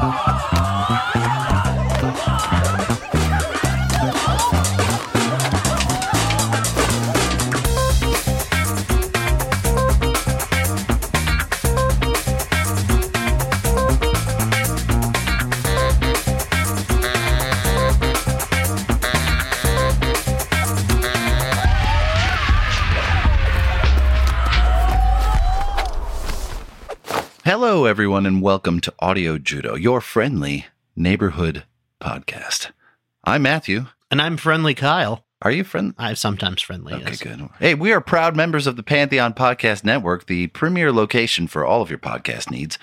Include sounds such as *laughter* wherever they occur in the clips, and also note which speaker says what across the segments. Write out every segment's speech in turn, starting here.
Speaker 1: Música Hello, everyone, and welcome to Audio Judo, your friendly neighborhood podcast. I'm Matthew.
Speaker 2: And I'm friendly Kyle.
Speaker 1: Are you friend?
Speaker 2: I'm sometimes friendly.
Speaker 1: Okay,
Speaker 2: yes.
Speaker 1: good. Hey, we are proud members of the Pantheon Podcast Network, the premier location for all of your podcast needs.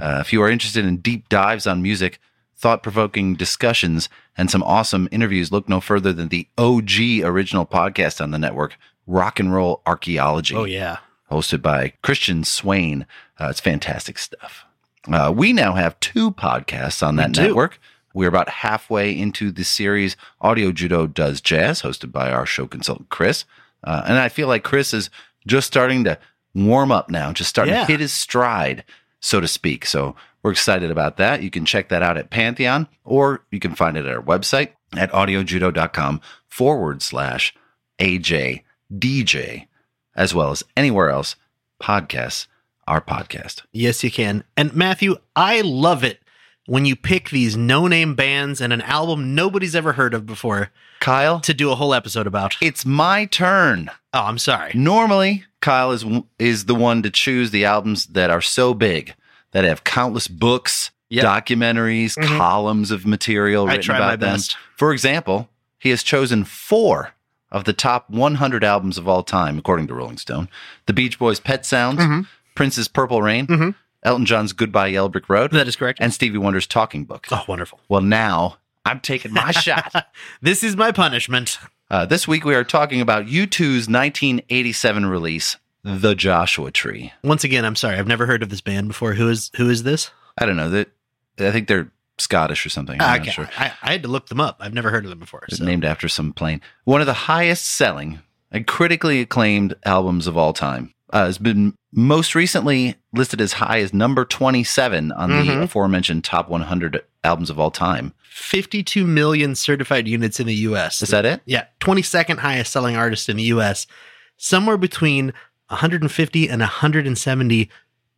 Speaker 1: Uh, if you are interested in deep dives on music, thought provoking discussions, and some awesome interviews, look no further than the OG original podcast on the network, Rock and Roll Archaeology
Speaker 2: Oh yeah.
Speaker 1: Hosted by Christian Swain. Uh, it's fantastic stuff. Uh, we now have two podcasts on that
Speaker 2: do.
Speaker 1: network. We're about halfway into the series Audio Judo Does Jazz, hosted by our show consultant, Chris. Uh, and I feel like Chris is just starting to warm up now, just starting
Speaker 2: Yeah.
Speaker 1: to hit his stride, so to speak. So we're excited about that. You can check that out at Pantheon, or you can find it at our website at audiojudo.com forward slash AJ DJ, as well as anywhere else podcasts our podcast.
Speaker 2: Yes, you can. And Matthew, I love it when you pick these no-name bands and an album nobody's ever heard of before
Speaker 1: Kyle,
Speaker 2: to do a whole episode about.
Speaker 1: it's my turn.
Speaker 2: Oh, I'm sorry.
Speaker 1: Normally, Kyle is is the one to choose the albums that are so big that have countless books,
Speaker 2: Yep.
Speaker 1: documentaries,
Speaker 2: Mhm.
Speaker 1: columns of material
Speaker 2: I
Speaker 1: written
Speaker 2: try
Speaker 1: about
Speaker 2: my
Speaker 1: them.
Speaker 2: best.
Speaker 1: For example, he has chosen four of the top 100 albums of all time, according to Rolling Stone: The Beach Boys' "Pet Sounds,"
Speaker 2: Mhm.
Speaker 1: Prince's "Purple Rain,"
Speaker 2: Mhm.
Speaker 1: Elton John's "Goodbye Yellow Brick Road,"
Speaker 2: That is correct.
Speaker 1: and Stevie Wonder's "Talking Book."
Speaker 2: oh, wonderful.
Speaker 1: Well, now I'm taking my *laughs* shot.
Speaker 2: This is my punishment.
Speaker 1: Uh, this week we are talking about U2's 1987 release, "The Joshua Tree."
Speaker 2: Once again, I'm sorry. I've never heard of this band before. Who is who is this?
Speaker 1: I don't know that. I think they're Scottish or something. I'm
Speaker 2: okay.
Speaker 1: not sure.
Speaker 2: I, I had to look them up. I've never heard of them before.
Speaker 1: It's
Speaker 2: so.
Speaker 1: named after some plane. One of the highest selling and critically acclaimed albums of all time. Uh, has been most recently listed as high as number 27 on the
Speaker 2: Mhm.
Speaker 1: aforementioned top 100 albums of all time.
Speaker 2: 52 million certified units in the U.S.
Speaker 1: Is that it?
Speaker 2: Yeah, 22nd highest selling artist in the US. Somewhere between 150 and 170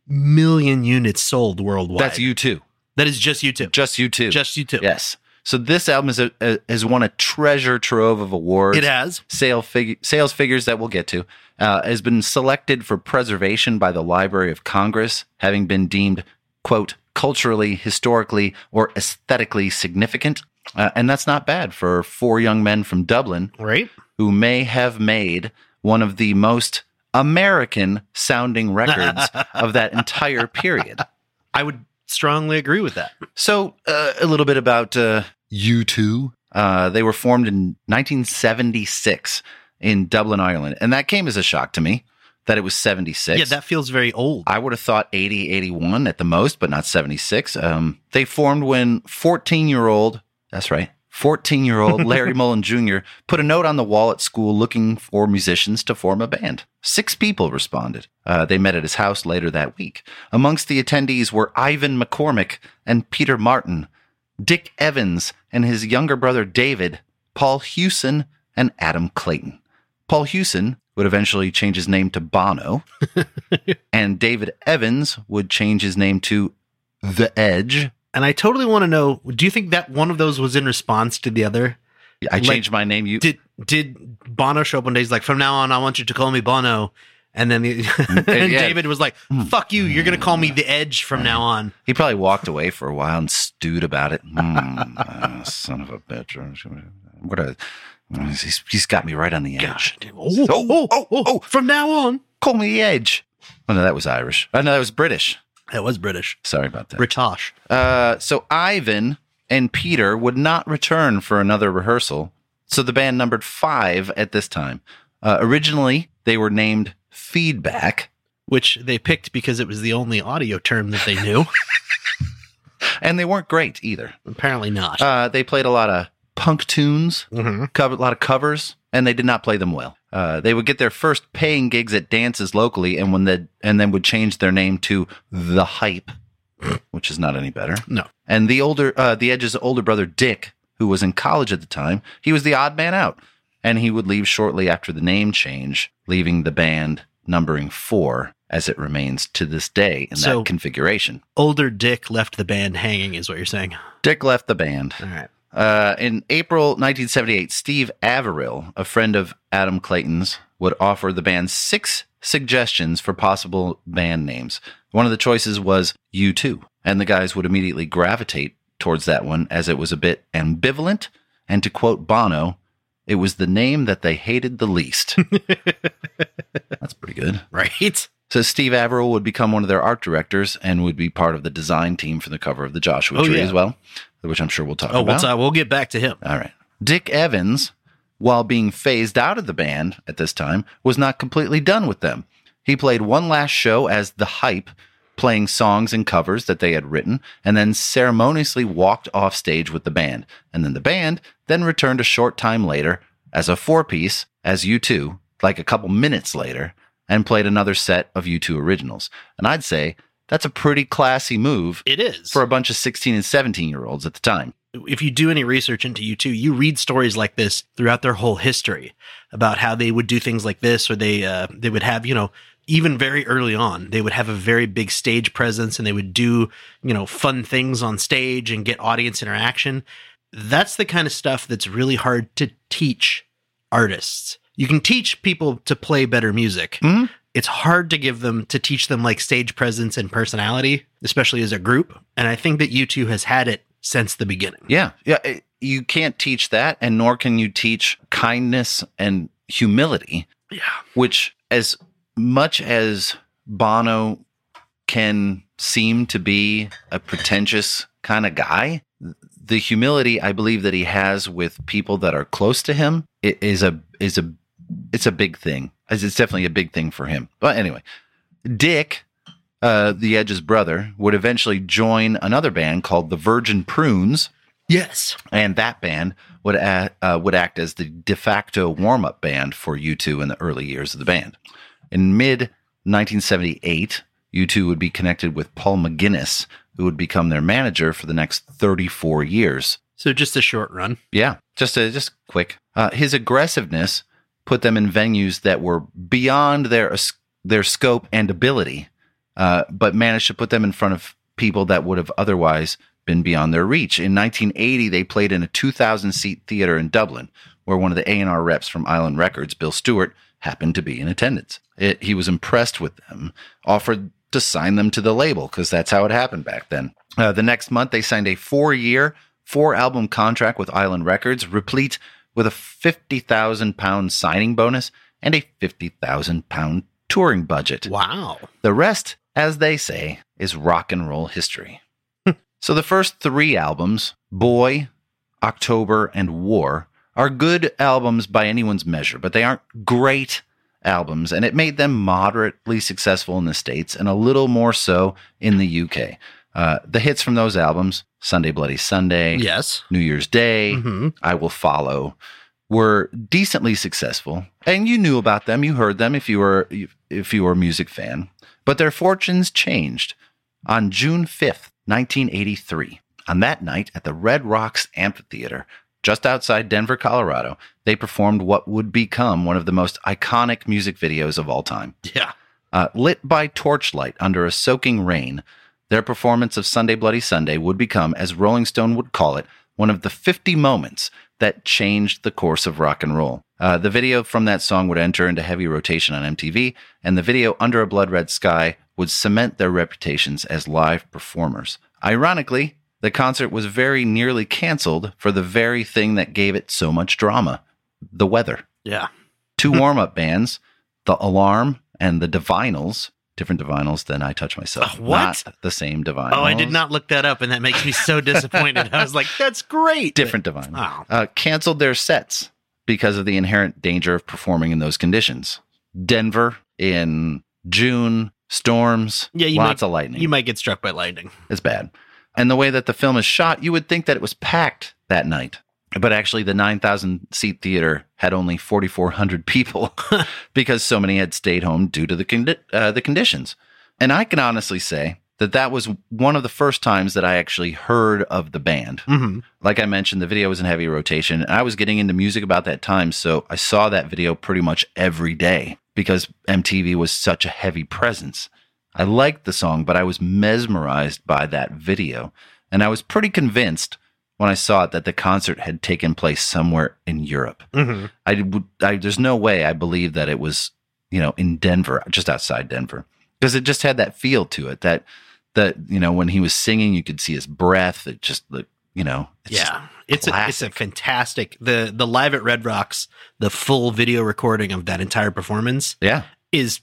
Speaker 2: million units sold worldwide.
Speaker 1: That's U2.
Speaker 2: That is just YouTube.
Speaker 1: Just U2.
Speaker 2: Just YouTube.
Speaker 1: Yes. So this album is a, a, has won a treasure trove of awards.
Speaker 2: It has.
Speaker 1: sale fig- sales figures that we'll get to, uh, has been selected for preservation by the Library of Congress, having been deemed, quote, culturally, historically, or aesthetically significant. Uh, and that's not bad for four young men from Dublin
Speaker 2: Right?
Speaker 1: who may have made one of the most American sounding records *laughs* of that entire period.
Speaker 2: I would strongly agree with that.
Speaker 1: So, uh, a little bit about uh, U2. Uh, they were formed in 1976 in Dublin, Ireland. And that came as a shock to me that it was 76.
Speaker 2: Yeah, that feels very old.
Speaker 1: I would have thought 80, 81 at the most, but not 76. Um, they formed when 14 year old, that's right, 14 year old *laughs* Larry Mullen Jr. put a note on the wall at school looking for musicians to form a band. Six people responded. Uh, they met at his house later that week. Amongst the attendees were Ivan McCormick and Peter Martin, Dick Evans and his younger brother David, Paul Hewson, and Adam Clayton. Paul Hewson would eventually change his name to Bono, *laughs* and David Evans would change his name to The Edge.
Speaker 2: And I totally want to know do you think that one of those was in response to the other?
Speaker 1: I
Speaker 2: Like,
Speaker 1: changed my name. You
Speaker 2: Did did Bono show up one day? He's like, from now on, I want you to call me Bono. And then the, *laughs* and
Speaker 1: yeah.
Speaker 2: David was like, fuck you. You're going to call me the Edge from now on.
Speaker 1: He probably walked away for a while and stewed about it. Mm, *laughs* uh, son of a bitch. What a. He's, he's got me right on the edge.
Speaker 2: Gosh. Oh, oh, oh, oh, oh, from now on.
Speaker 1: Call me the edge. Oh, no, that was Irish. Oh, no, that was British.
Speaker 2: That was British.
Speaker 1: Sorry about that.
Speaker 2: British.
Speaker 1: Uh, so Ivan and Peter would not return for another rehearsal. So the band numbered five at this time. Uh, originally, they were named Feedback,
Speaker 2: Which they picked because it was the only audio term that they knew. *laughs*
Speaker 1: and they weren't great either.
Speaker 2: Apparently not.
Speaker 1: Uh, they played a lot of punk tunes,
Speaker 2: Mhm.
Speaker 1: covered a lot of covers, and they did not play them well. Uh, they would get their first paying gigs at dances locally, and when the and then would change their name to the Hype, *laughs* which is not any better.
Speaker 2: No.
Speaker 1: And the older, uh, the Edge's older brother Dick, who was in college at the time, he was the odd man out, and he would leave shortly after the name change, leaving the band numbering four as it remains to this day in
Speaker 2: So-
Speaker 1: that configuration.
Speaker 2: Older Dick left the band hanging, is what you're saying.
Speaker 1: Dick left the band.
Speaker 2: All right.
Speaker 1: Uh, in April 1978, Steve Averill, a friend of Adam Clayton's, would offer the band six suggestions for possible band names. One of the choices was U2, and the guys would immediately gravitate towards that one as it was a bit ambivalent. And to quote Bono, it was the name that they hated the least. *laughs* That's pretty good.
Speaker 2: Right?
Speaker 1: So Steve Averill would become one of their art directors and would be part of the design team for the cover of the Joshua
Speaker 2: Oh,
Speaker 1: Tree
Speaker 2: yeah.
Speaker 1: as well, which I'm sure we'll talk
Speaker 2: Oh,
Speaker 1: about.
Speaker 2: we'll, we'll get back to him.
Speaker 1: All right. Dick Evans, while being phased out of the band at this time, was not completely done with them. He played one last show as The Hype, playing songs and covers that they had written, and then ceremoniously walked off stage with the band. And then the band then returned a short time later as a four piece, as U2, like a couple minutes later, and played another set of U2 originals. And I'd say that's a pretty classy move
Speaker 2: It is.
Speaker 1: for a bunch of 16 and 17 year olds at the time.
Speaker 2: if you do any research into U2, you read stories like this throughout their whole history about how they would do things like this, or they uh, they would have you know even very early on they would have a very big stage presence and they would do you know fun things on stage and get audience interaction. That's the kind of stuff that's really hard to teach artists. You can teach people to play better music.
Speaker 1: Mhm.
Speaker 2: It's hard to give them to teach them like stage presence and personality, especially as a group. And I think that U2 has had it since the beginning.
Speaker 1: Yeah. Yeah. it- You can't teach that, and nor can you teach kindness and humility,
Speaker 2: Yeah.
Speaker 1: which, as much as Bono can seem to be a pretentious kind of guy, the humility I believe that he has with people that are close to him is a is a it's a big thing. It's definitely a big thing for him. But anyway, Dick, uh, the Edge's brother, would eventually join another band called the Virgin Prunes,
Speaker 2: Yes.
Speaker 1: and that band would a uh, would act as the de facto warm up band for U2 in the early years of the band. In mid 1978, U2 would be connected with Paul McGuinness, who would become their manager for the next 34 years.
Speaker 2: So just a short run.
Speaker 1: Yeah, just a, just quick. Uh, his aggressiveness put them in venues that were beyond their their scope and ability, uh, but managed to put them in front of people that would have otherwise been beyond their reach. In 1980, they played in a 2,000 seat theater in Dublin, where one of the A&R reps from Island Records, Bill Stewart, happened to be in attendance. It, he was impressed with them, offered to sign them to the label because that's how it happened back then. Uh, the next month, they signed a four year, four album contract with Island Records, replete with a 50,000 pound signing bonus and a 50,000 pound touring budget.
Speaker 2: Wow.
Speaker 1: The rest, as they say, is rock and roll history. *laughs* so the first three albums, Boy, October, and War, are good albums by anyone's measure, but they aren't great albums, and it made them moderately successful in the States and a little more so in the UK. Uh, the hits from those albums, Sunday Bloody Sunday,
Speaker 2: Yes.
Speaker 1: New Year's Day,
Speaker 2: Mhm.
Speaker 1: I Will Follow, were decently successful, and you knew about them. You heard them if you were if you were a music fan. But their fortunes changed on June fifth, nineteen eighty three. On that night at the Red Rocks Amphitheater, just outside Denver, Colorado, they performed what would become one of the most iconic music videos of all time.
Speaker 2: Yeah.
Speaker 1: Uh, lit by torchlight under a soaking rain, Their performance of Sunday Bloody Sunday would become, as Rolling Stone would call it, one of the 50 moments that changed the course of rock and roll. Uh, the video from that song would enter into heavy rotation on MTV, and the video Under a Blood Red Sky would cement their reputations as live performers. Ironically, the concert was very nearly canceled for the very thing that gave it so much drama the weather.
Speaker 2: Yeah.
Speaker 1: Two *laughs* warm up bands, The Alarm and The Divinyls, different Divinyls than I Touch Myself.
Speaker 2: Uh, what?
Speaker 1: Not the same Divinyls.
Speaker 2: Oh, I did not look that up, and that makes me so *laughs* disappointed. I was like, that's great.
Speaker 1: Different Divinyls.
Speaker 2: Oh.
Speaker 1: Uh, canceled their sets because of the inherent danger of performing in those conditions. Denver in June, storms,
Speaker 2: Yeah, you
Speaker 1: lots
Speaker 2: might,
Speaker 1: of lightning.
Speaker 2: You might get struck by lightning.
Speaker 1: It's bad. And the way that the film is shot, you would think that it was packed that night. But actually, the 9,000 seat theater had only 4,400 people *laughs* *laughs* because so many had stayed home due to the, condi- uh, the conditions. And I can honestly say that that was one of the first times that I actually heard of the band.
Speaker 2: Mm-hmm.
Speaker 1: Like I mentioned, the video was in heavy rotation. And I was getting into music about that time. So I saw that video pretty much every day because MTV was such a heavy presence. I liked the song, but I was mesmerized by that video. And I was pretty convinced when I saw it that the concert had taken place somewhere in Europe.
Speaker 2: Mm-hmm.
Speaker 1: I I, there's no way I believe that it was, you know, in Denver, just outside Denver, because it just had that feel to it. That, that you know, when he was singing, you could see his breath. It just, looked, you know, it's
Speaker 2: Yeah, it's a, it's a fantastic the the live at Red Rocks. The full video recording of that entire performance
Speaker 1: yeah.
Speaker 2: is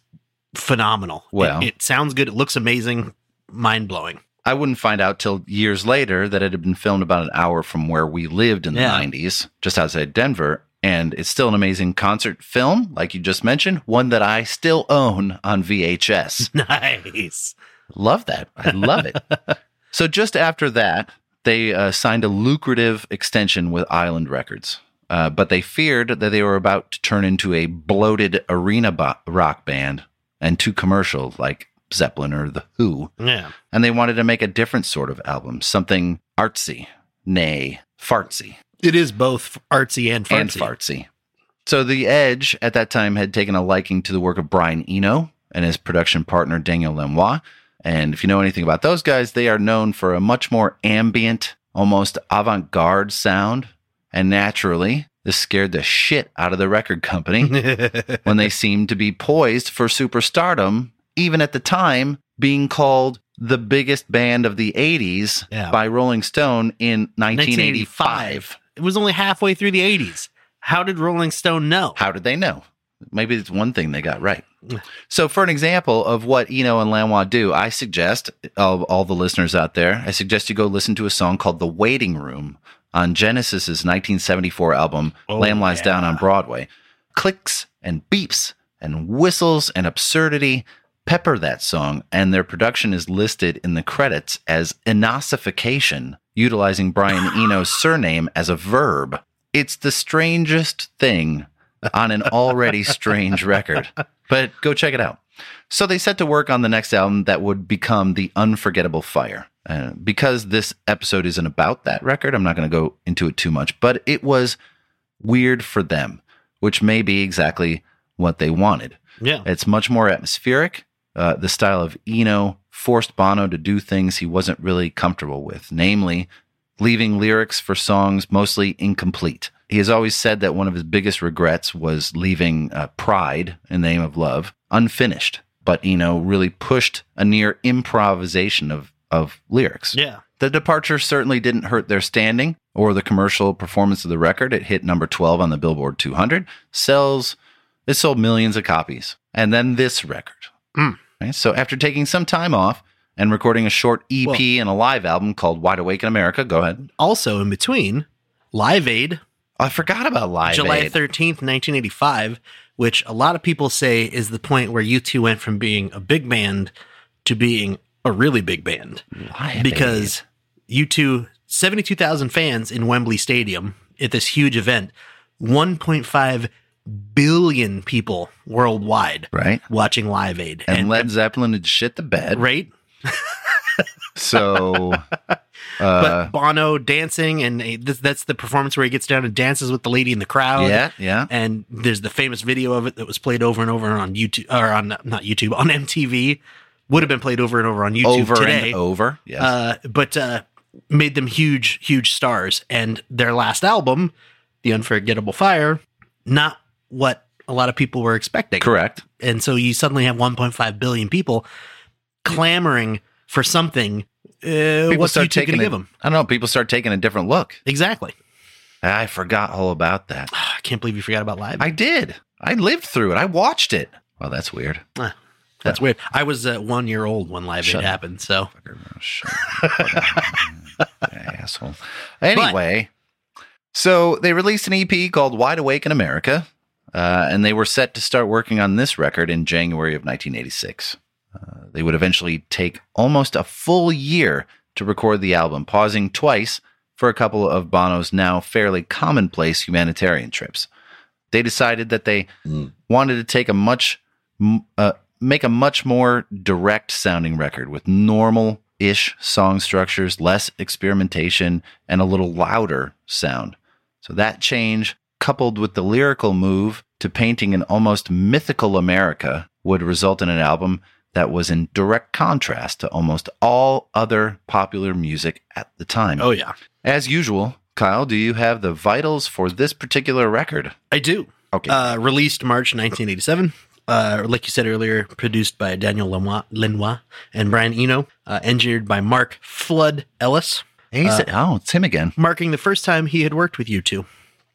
Speaker 2: phenomenal. It-
Speaker 1: Well-
Speaker 2: it, sounds good. It looks amazing. Mind blowing.
Speaker 1: I wouldn't find out till years later that it had been filmed about an hour from where we lived in the
Speaker 2: Yeah.
Speaker 1: 90s, just outside Denver. And it's still an amazing concert film, like you just mentioned, one that I still own on VHS. *laughs*
Speaker 2: Nice.
Speaker 1: love that. I love it. *laughs* so just after that, they uh, signed a lucrative extension with Island Records. Uh, but they feared that they were about to turn into a bloated arena bo- rock band and too commercial, like Zeppelin or The Who
Speaker 2: Yeah.
Speaker 1: and they wanted to make a different sort of album, something artsy, nay, fartsy,
Speaker 2: It is both artsy and fartsy.
Speaker 1: and fartsy. So the Edge at that time had taken a liking to the work of Brian Eno and his production partner Daniel Lanois. And if you know anything about those guys, they are known for a much more ambient, almost avant-garde sound. And naturally, this scared the shit out of the record company *laughs* when they seemed to be poised for superstardom, even at the time being called the biggest band of the 80s
Speaker 2: Yeah.
Speaker 1: by Rolling Stone in 1985.
Speaker 2: It was only halfway through the 80s. How did Rolling Stone know?
Speaker 1: How did they know? Maybe it's one thing they got right. So, for an example of what Eno and Lanois do, I suggest all, all the listeners out there, I suggest you go listen to a song called "The Waiting Room" on Genesis's 1974 album
Speaker 2: Oh,
Speaker 1: "Lamb Lies
Speaker 2: yeah.
Speaker 1: Down" on Broadway. Clicks and beeps and whistles and absurdity pepper that song, and their production is listed in the credits as enosification, utilizing Brian *laughs* Eno's surname as a verb. It's the strangest thing on an already strange record. But go check it out. So they set to work on the next album that would become The Unforgettable Fire. Uh, because this episode isn't about that record, I'm not going to go into it too much, but it was weird for them, which may be exactly what they wanted.
Speaker 2: Yeah.
Speaker 1: It's much more atmospheric. Uh, the style of Eno forced Bono to do things he wasn't really comfortable with, namely leaving lyrics for songs mostly incomplete. He has always said that one of his biggest regrets was leaving uh, Pride in the Name of Love unfinished, but Eno really pushed a near improvisation of, of lyrics.
Speaker 2: Yeah.
Speaker 1: The departure certainly didn't hurt their standing or the commercial performance of the record. It hit number 12 on the Billboard 200, sells, it sold millions of copies. And then this record.
Speaker 2: Mm.
Speaker 1: Right? So after taking some time off and recording a short EP
Speaker 2: Well-
Speaker 1: and a live album called Wide Awake in America, go ahead.
Speaker 2: Also, in between, Live Aid,
Speaker 1: I forgot about Live Aid.
Speaker 2: July
Speaker 1: Aid.
Speaker 2: 13th, 1985, which a lot of people say is the point where U2 went from being a big band to being a really big band.
Speaker 1: Live
Speaker 2: because U2, 72,000 fans in Wembley Stadium at this huge event, 1.5 billion people worldwide
Speaker 1: right?
Speaker 2: watching Live Aid.
Speaker 1: And, Led Zeppelin had shit the bed.
Speaker 2: right?
Speaker 1: So, *laughs* uh,
Speaker 2: but Bono dancing, and uh, this, that's the performance where he gets down and dances with the lady in the crowd.
Speaker 1: yeah, yeah.
Speaker 2: And there's the famous video of it that was played over and over on YouTube, or on not YouTube, on *laughs* MTV, would have been played over and over on YouTube
Speaker 1: over
Speaker 2: today.
Speaker 1: and over. Yes.
Speaker 2: uh, but uh, made them huge, huge stars. And their last album, The Unforgettable Fire, not what a lot of people were expecting.
Speaker 1: Correct.
Speaker 2: And so you suddenly have 1.5 billion people clamoring for something. Uh,
Speaker 1: People
Speaker 2: what's
Speaker 1: start
Speaker 2: YouTube
Speaker 1: taking a-
Speaker 2: give them?
Speaker 1: I don't know. People start taking a different look.
Speaker 2: Exactly.
Speaker 1: I forgot all about that. *sighs*
Speaker 2: I can't believe you forgot about live.
Speaker 1: I did. I lived through it. I watched it. Well, that's weird.
Speaker 2: Ah, that's weird. I was uh, one year old when Live
Speaker 1: Shut
Speaker 2: Aid
Speaker 1: up.
Speaker 2: happened. So. *laughs*
Speaker 1: Asshole. Anyway, so they released an EP called Wide Awake in America, uh, and they were set to start working on this record in January of 1986. Uh, they would eventually take almost a full year to record the album, pausing twice for a couple of Bono's now fairly commonplace humanitarian trips. They decided that they wanted to take a much uh, make a much more direct sounding record with normal ish song structures, less experimentation, and a little louder sound. So that change, coupled with the lyrical move to painting an almost mythical America, would result in an album that was in direct contrast to almost all other popular music at the time.
Speaker 2: oh yeah,
Speaker 1: As usual, Kyle, do you have the vitals for this particular record?
Speaker 2: I do.
Speaker 1: Okay.
Speaker 2: Uh, released March 1987. Uh, like you said earlier, produced by Daniel Lenoir, Lenoir and Brian Eno, uh, engineered by Mark Flood Ellis,
Speaker 1: He's- oh, it's him again.
Speaker 2: marking the first time he had worked with U2.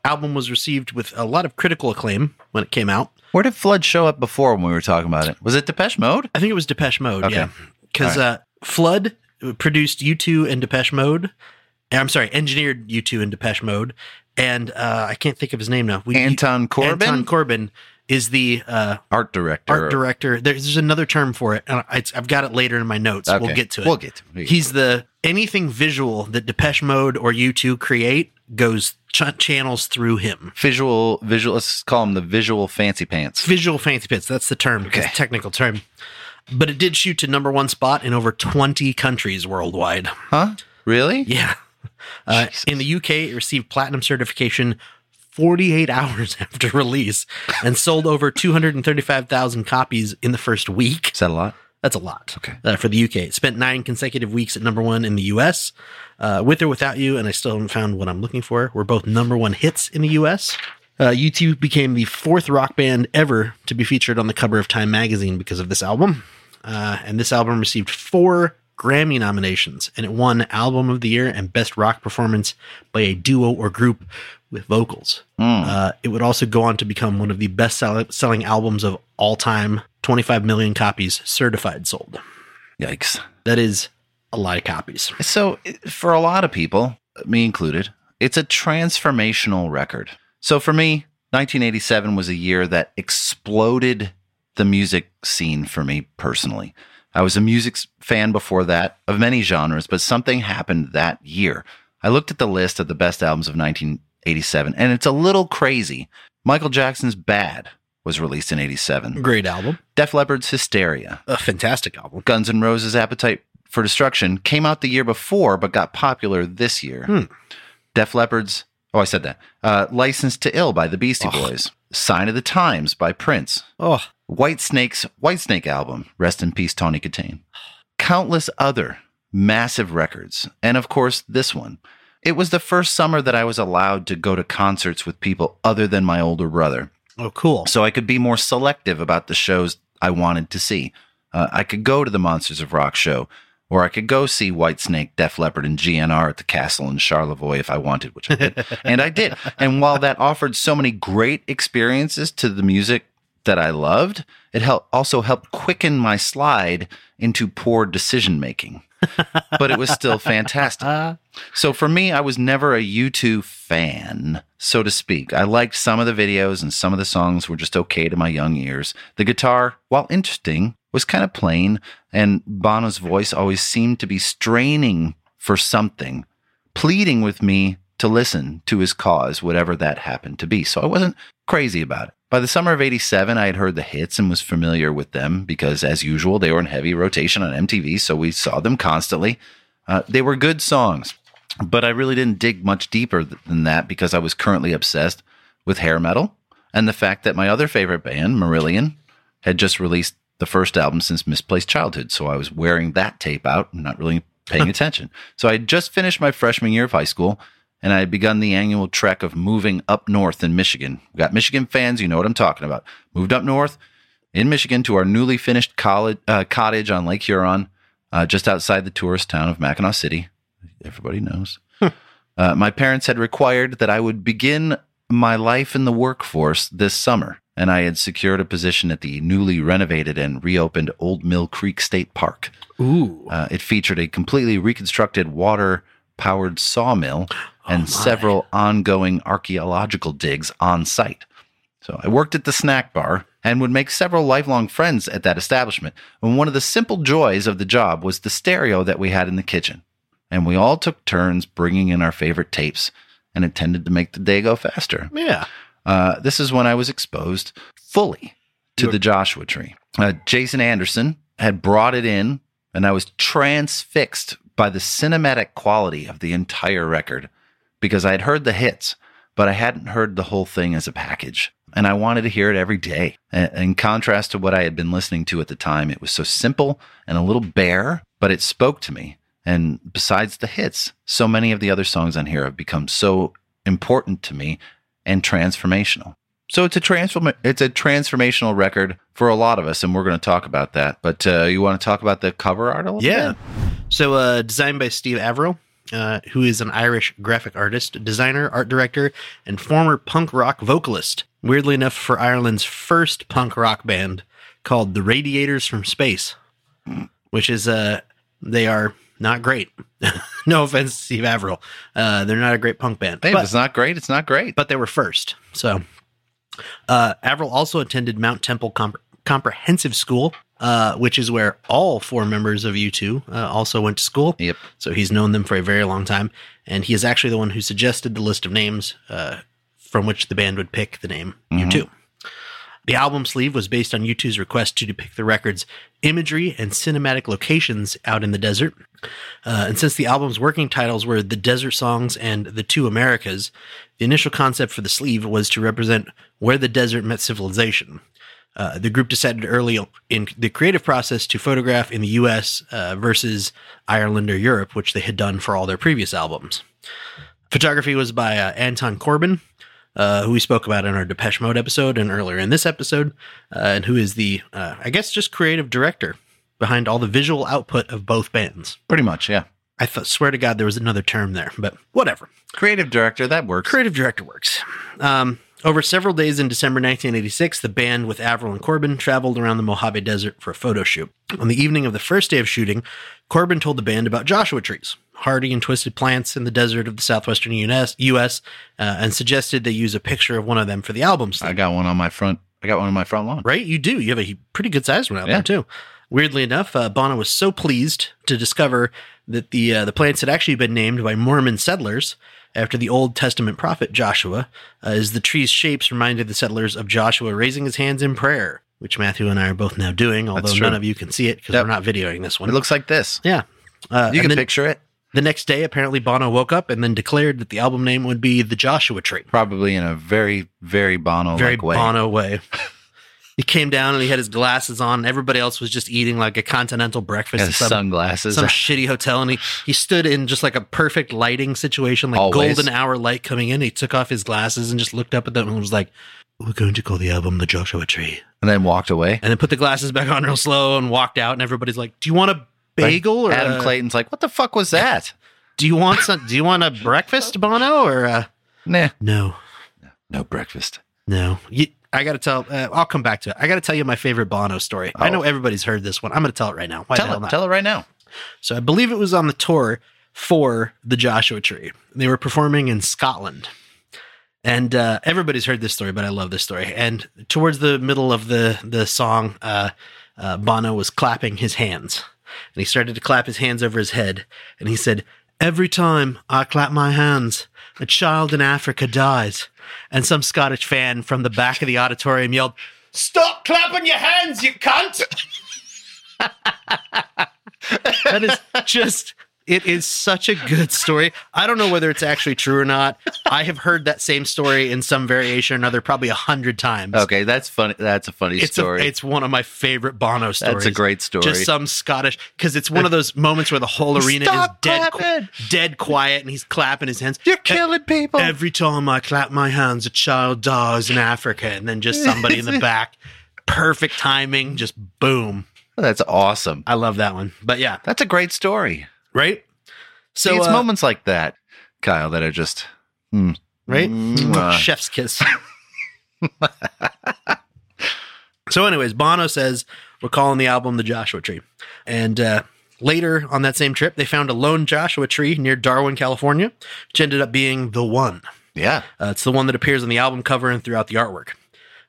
Speaker 2: Album was received with a lot of critical acclaim when it came out.
Speaker 1: Where did Flood show up before when we were talking about it? Was it Depeche Mode?
Speaker 2: I think it was Depeche Mode,
Speaker 1: Okay.
Speaker 2: yeah. Because uh, Flood produced U2 and Depeche Mode. I'm sorry, engineered U2 and Depeche Mode. And uh, I can't think of his name now. We,
Speaker 1: Anton Corbijn?
Speaker 2: Anton Corbijn is the uh,
Speaker 1: Art director.
Speaker 2: art director. There's, there's another term for it. And I, I've got it later in my notes. We'll get to it.
Speaker 1: We'll get to it.
Speaker 2: He's the anything visual that Depeche Mode or U2 create goes ch- channels through him.
Speaker 1: Visual, visual. Let's call him the visual fancy pants.
Speaker 2: Visual fancy pants. That's the term.
Speaker 1: Okay.
Speaker 2: a technical term. But it did shoot to number one spot in over 20 countries worldwide.
Speaker 1: Huh? Really?
Speaker 2: Yeah. Uh, in the UK, it received platinum certification 48 *laughs* hours after release and sold over 235,000 copies in the first week.
Speaker 1: Is that a lot?
Speaker 2: That's a lot.
Speaker 1: Okay.
Speaker 2: Uh, for the UK, it spent nine consecutive weeks at number one in the US. Uh, With or Without You, and I still haven't found what I'm looking for, were both number one hits in the US. Uh, U2 became the fourth rock band ever to be featured on the cover of Time magazine because of this album. Uh, and this album received four Grammy nominations, and it won Album of the Year and Best Rock Performance by a duo or group with vocals. Uh, it would also go on to become one of the best sell- selling albums of all time 25 million copies certified sold.
Speaker 1: Yikes.
Speaker 2: That is a lot of copies.
Speaker 1: So, for a lot of people, me included, it's a transformational record. So, for me, 1987 was a year that exploded the music scene for me personally. I was a music fan before that of many genres, but something happened that year. I looked at the list of the best albums of 1987, and it's a little crazy. Michael Jackson's Bad was released in 87.
Speaker 2: Great album.
Speaker 1: Def Leppard's Hysteria.
Speaker 2: A fantastic album.
Speaker 1: Guns N' Roses' Appetite for Destruction came out the year before, but got popular this year.
Speaker 2: Hmm.
Speaker 1: Def Leppard's, oh, I said that. Uh, Licensed to Ill by the Beastie Boys. Sign of the Times by Prince.
Speaker 2: Oh,
Speaker 1: Whitesnake's White Snake album, Rest in Peace, Tawny Kitaen. Countless other massive records. And of course, this one. It was the first summer that I was allowed to go to concerts with people other than my older brother
Speaker 2: oh, cool.
Speaker 1: so I could be more selective about the shows I wanted to see. Uh, I could go to the Monsters of Rock show, or I could go see Whitesnake, Def Leppard, and GNR at the Castle in Charlevoix if I wanted, which I did, *laughs* and I did. And while that offered so many great experiences to the music that I loved, it helped also helped quicken my slide into poor decision making. But it was still fantastic. So for me, I was never a U2 fan, so to speak. I liked some of the videos and some of the songs were just okay to my young ears. The guitar, while interesting, was kind of plain, and Bono's voice always seemed to be straining for something, pleading with me to listen to his cause, whatever that happened to be. So I wasn't crazy about it. By the summer of 87, I had heard the hits and was familiar with them because, as usual, they were in heavy rotation on MTV, so we saw them constantly. Uh, they were good songs, but I really didn't dig much deeper than that because I was currently obsessed with hair metal and the fact that my other favorite band, Marillion, had just released the first album since Misplaced Childhood. So I was wearing that tape out and not really paying *laughs* attention. So I had just finished my freshman year of high school and I had begun the annual trek of moving up north in Michigan. We got Michigan fans, you know what I'm talking about. Moved up north in Michigan to our newly finished college, uh, cottage on Lake Huron, uh, just outside the tourist town of Mackinaw City. Everybody knows. *laughs* uh, my parents had required that I would begin my life in the workforce this summer, and I had secured a position at the newly renovated and reopened Old Mill Creek State Park.
Speaker 2: Ooh.
Speaker 1: Uh, it featured a completely reconstructed water powered sawmill *gasps* and several ongoing archaeological digs on site. So I worked at the snack bar and would make several lifelong friends at that establishment. And one of the simple joys of the job was the stereo that we had in the kitchen. And we all took turns bringing in our favorite tapes and it tended to make the day go faster.
Speaker 2: Yeah.
Speaker 1: Uh, this is when I was exposed fully to the Joshua Tree. Uh, Jason Anderson had brought it in, and I was transfixed by the cinematic quality of the entire record because I had heard the hits, but I hadn't heard the whole thing as a package. And I wanted to hear it every day. In contrast to what I had been listening to at the time, it was so simple and a little bare, but it spoke to me. And besides the hits, so many of the other songs on here have become so important to me and transformational. So it's a transform it's a transformational record for a lot of us, and we're going to talk about that. But uh, you want to talk about the cover art a little
Speaker 2: Yeah.
Speaker 1: bit?
Speaker 2: So, uh, designed by Steve Averill, uh, who is an Irish graphic artist, designer, art director, and former punk rock vocalist. Weirdly enough, for Ireland's first punk rock band called the Radiators from Space, which is, uh, they are not great. *laughs* no offense, to Steve Averill. Uh, they're not a great punk band.
Speaker 1: If
Speaker 2: but-
Speaker 1: it's not great, it's not great.
Speaker 2: but they were first. So, uh, Averill also attended Mount Temple Comp- Comprehensive School, uh, which is where all four members of U2 uh, also went to school.
Speaker 1: Yep.
Speaker 2: So he's known them for a very long time, and he is actually the one who suggested the list of names uh, from which the band would pick the name U2. The album sleeve was based on U2's request to depict the record's imagery and cinematic locations out in the desert. Uh, and since the album's working titles were The Desert Songs and The Two Americas, the initial concept for the sleeve was to represent where the desert met civilization. Uh, the group decided early in the creative process to photograph in the US uh, versus Ireland or Europe, which they had done for all their previous albums. Photography was by uh, Anton Corbijn, uh, who we spoke about in our Depeche Mode episode and earlier in this episode, uh, and who is the, uh, I guess, just creative director behind all the visual output of both bands.
Speaker 1: Pretty much, yeah.
Speaker 2: I th- swear to God there was another term there, but whatever.
Speaker 1: Creative director, that works.
Speaker 2: Creative director works. Um, over several days in December 1986, the band with Averill and Corbijn traveled around the Mojave Desert for a photo shoot. On the evening of the first day of shooting, Corbijn told the band about Joshua trees, hardy and twisted plants in the desert of the southwestern US, US uh, and suggested they use a picture of one of them for the album.
Speaker 1: I got one on my front. I got one on my front lawn.
Speaker 2: Right? You do. You have a pretty good sized one out
Speaker 1: Yeah.
Speaker 2: there too. Weirdly enough, uh, Bono was so pleased to discover that the uh, the plants had actually been named by Mormon settlers after the Old Testament prophet Joshua, uh, as the tree's shapes reminded the settlers of Joshua raising his hands in prayer, which Matthew and I are both now doing, although none of you can see it because
Speaker 1: Yep.
Speaker 2: we're not videoing this one.
Speaker 1: It looks like this.
Speaker 2: yeah. Uh,
Speaker 1: You can
Speaker 2: then
Speaker 1: picture it.
Speaker 2: the next day, apparently Bono woke up and then declared that the album name would be the Joshua Tree.
Speaker 1: Probably in a very, very Bono
Speaker 2: very
Speaker 1: way.
Speaker 2: Bono way. *laughs* he came down and he had his glasses on. Everybody else was just eating like a continental breakfast at some,
Speaker 1: sunglasses.
Speaker 2: some shitty hotel. And he, he stood in just like a perfect lighting situation, like
Speaker 1: Always.
Speaker 2: golden hour light coming in. He took off his glasses and just looked up at them and was like, We're going to call the album The Joshua Tree.
Speaker 1: and then walked away.
Speaker 2: And then put the glasses back on real slow and walked out. And everybody's like, Do you want a bagel or
Speaker 1: Adam
Speaker 2: a-
Speaker 1: Clayton's like, what the fuck was that? *laughs*
Speaker 2: do you want some do you want a breakfast, Bono? Or uh
Speaker 1: nah,
Speaker 2: no.
Speaker 1: no breakfast.
Speaker 2: No, you, I got to tell. Uh, I'll come back to it. I got to tell you my favorite Bono story. I
Speaker 1: Oh.
Speaker 2: know everybody's heard this one. I'm going to tell it right now. Why
Speaker 1: Tell it. Tell it right now.
Speaker 2: So I believe it was on the tour for the Joshua Tree. They were performing in Scotland. And uh, everybody's heard this story, but I love this story. And towards the middle of the the song, uh, uh, Bono was clapping his hands, and he started to clap his hands over his head, and he said, "Every time I clap my hands, a child in Africa dies." And some Scottish fan from the back of the auditorium yelled, "Stop clapping your hands, you cunt!" *laughs* that is just It is such a good story. I don't know whether it's actually true or not. I have heard that same story in some variation or another probably a hundred times.
Speaker 1: Okay, that's funny. That's a funny
Speaker 2: It's, a,
Speaker 1: story.
Speaker 2: it's one of my favorite Bono stories.
Speaker 1: That's a great story.
Speaker 2: Just some Scottish, because it's one of those moments where the whole arena is dead,
Speaker 1: clapping!
Speaker 2: dead quiet, and he's clapping his hands.
Speaker 1: You're killing people.
Speaker 2: Every time I clap my hands, a child dies in Africa, and then just somebody in the *laughs* back. Perfect timing, just boom.
Speaker 1: that's awesome.
Speaker 2: I love that one. But yeah,
Speaker 1: That's a great story.
Speaker 2: Right?
Speaker 1: So
Speaker 2: So
Speaker 1: it's
Speaker 2: uh,
Speaker 1: moments like that, Kyle, that are just hmm.
Speaker 2: right?
Speaker 1: Mwah. *laughs*
Speaker 2: Chef's kiss. *laughs* so, anyways, Bono says we're calling the album the Joshua Tree, and uh, later on that same trip, they found a lone Joshua tree near Darwin, California, which ended up being the one.
Speaker 1: yeah.
Speaker 2: Uh, it's the one that appears on the album cover and throughout the artwork.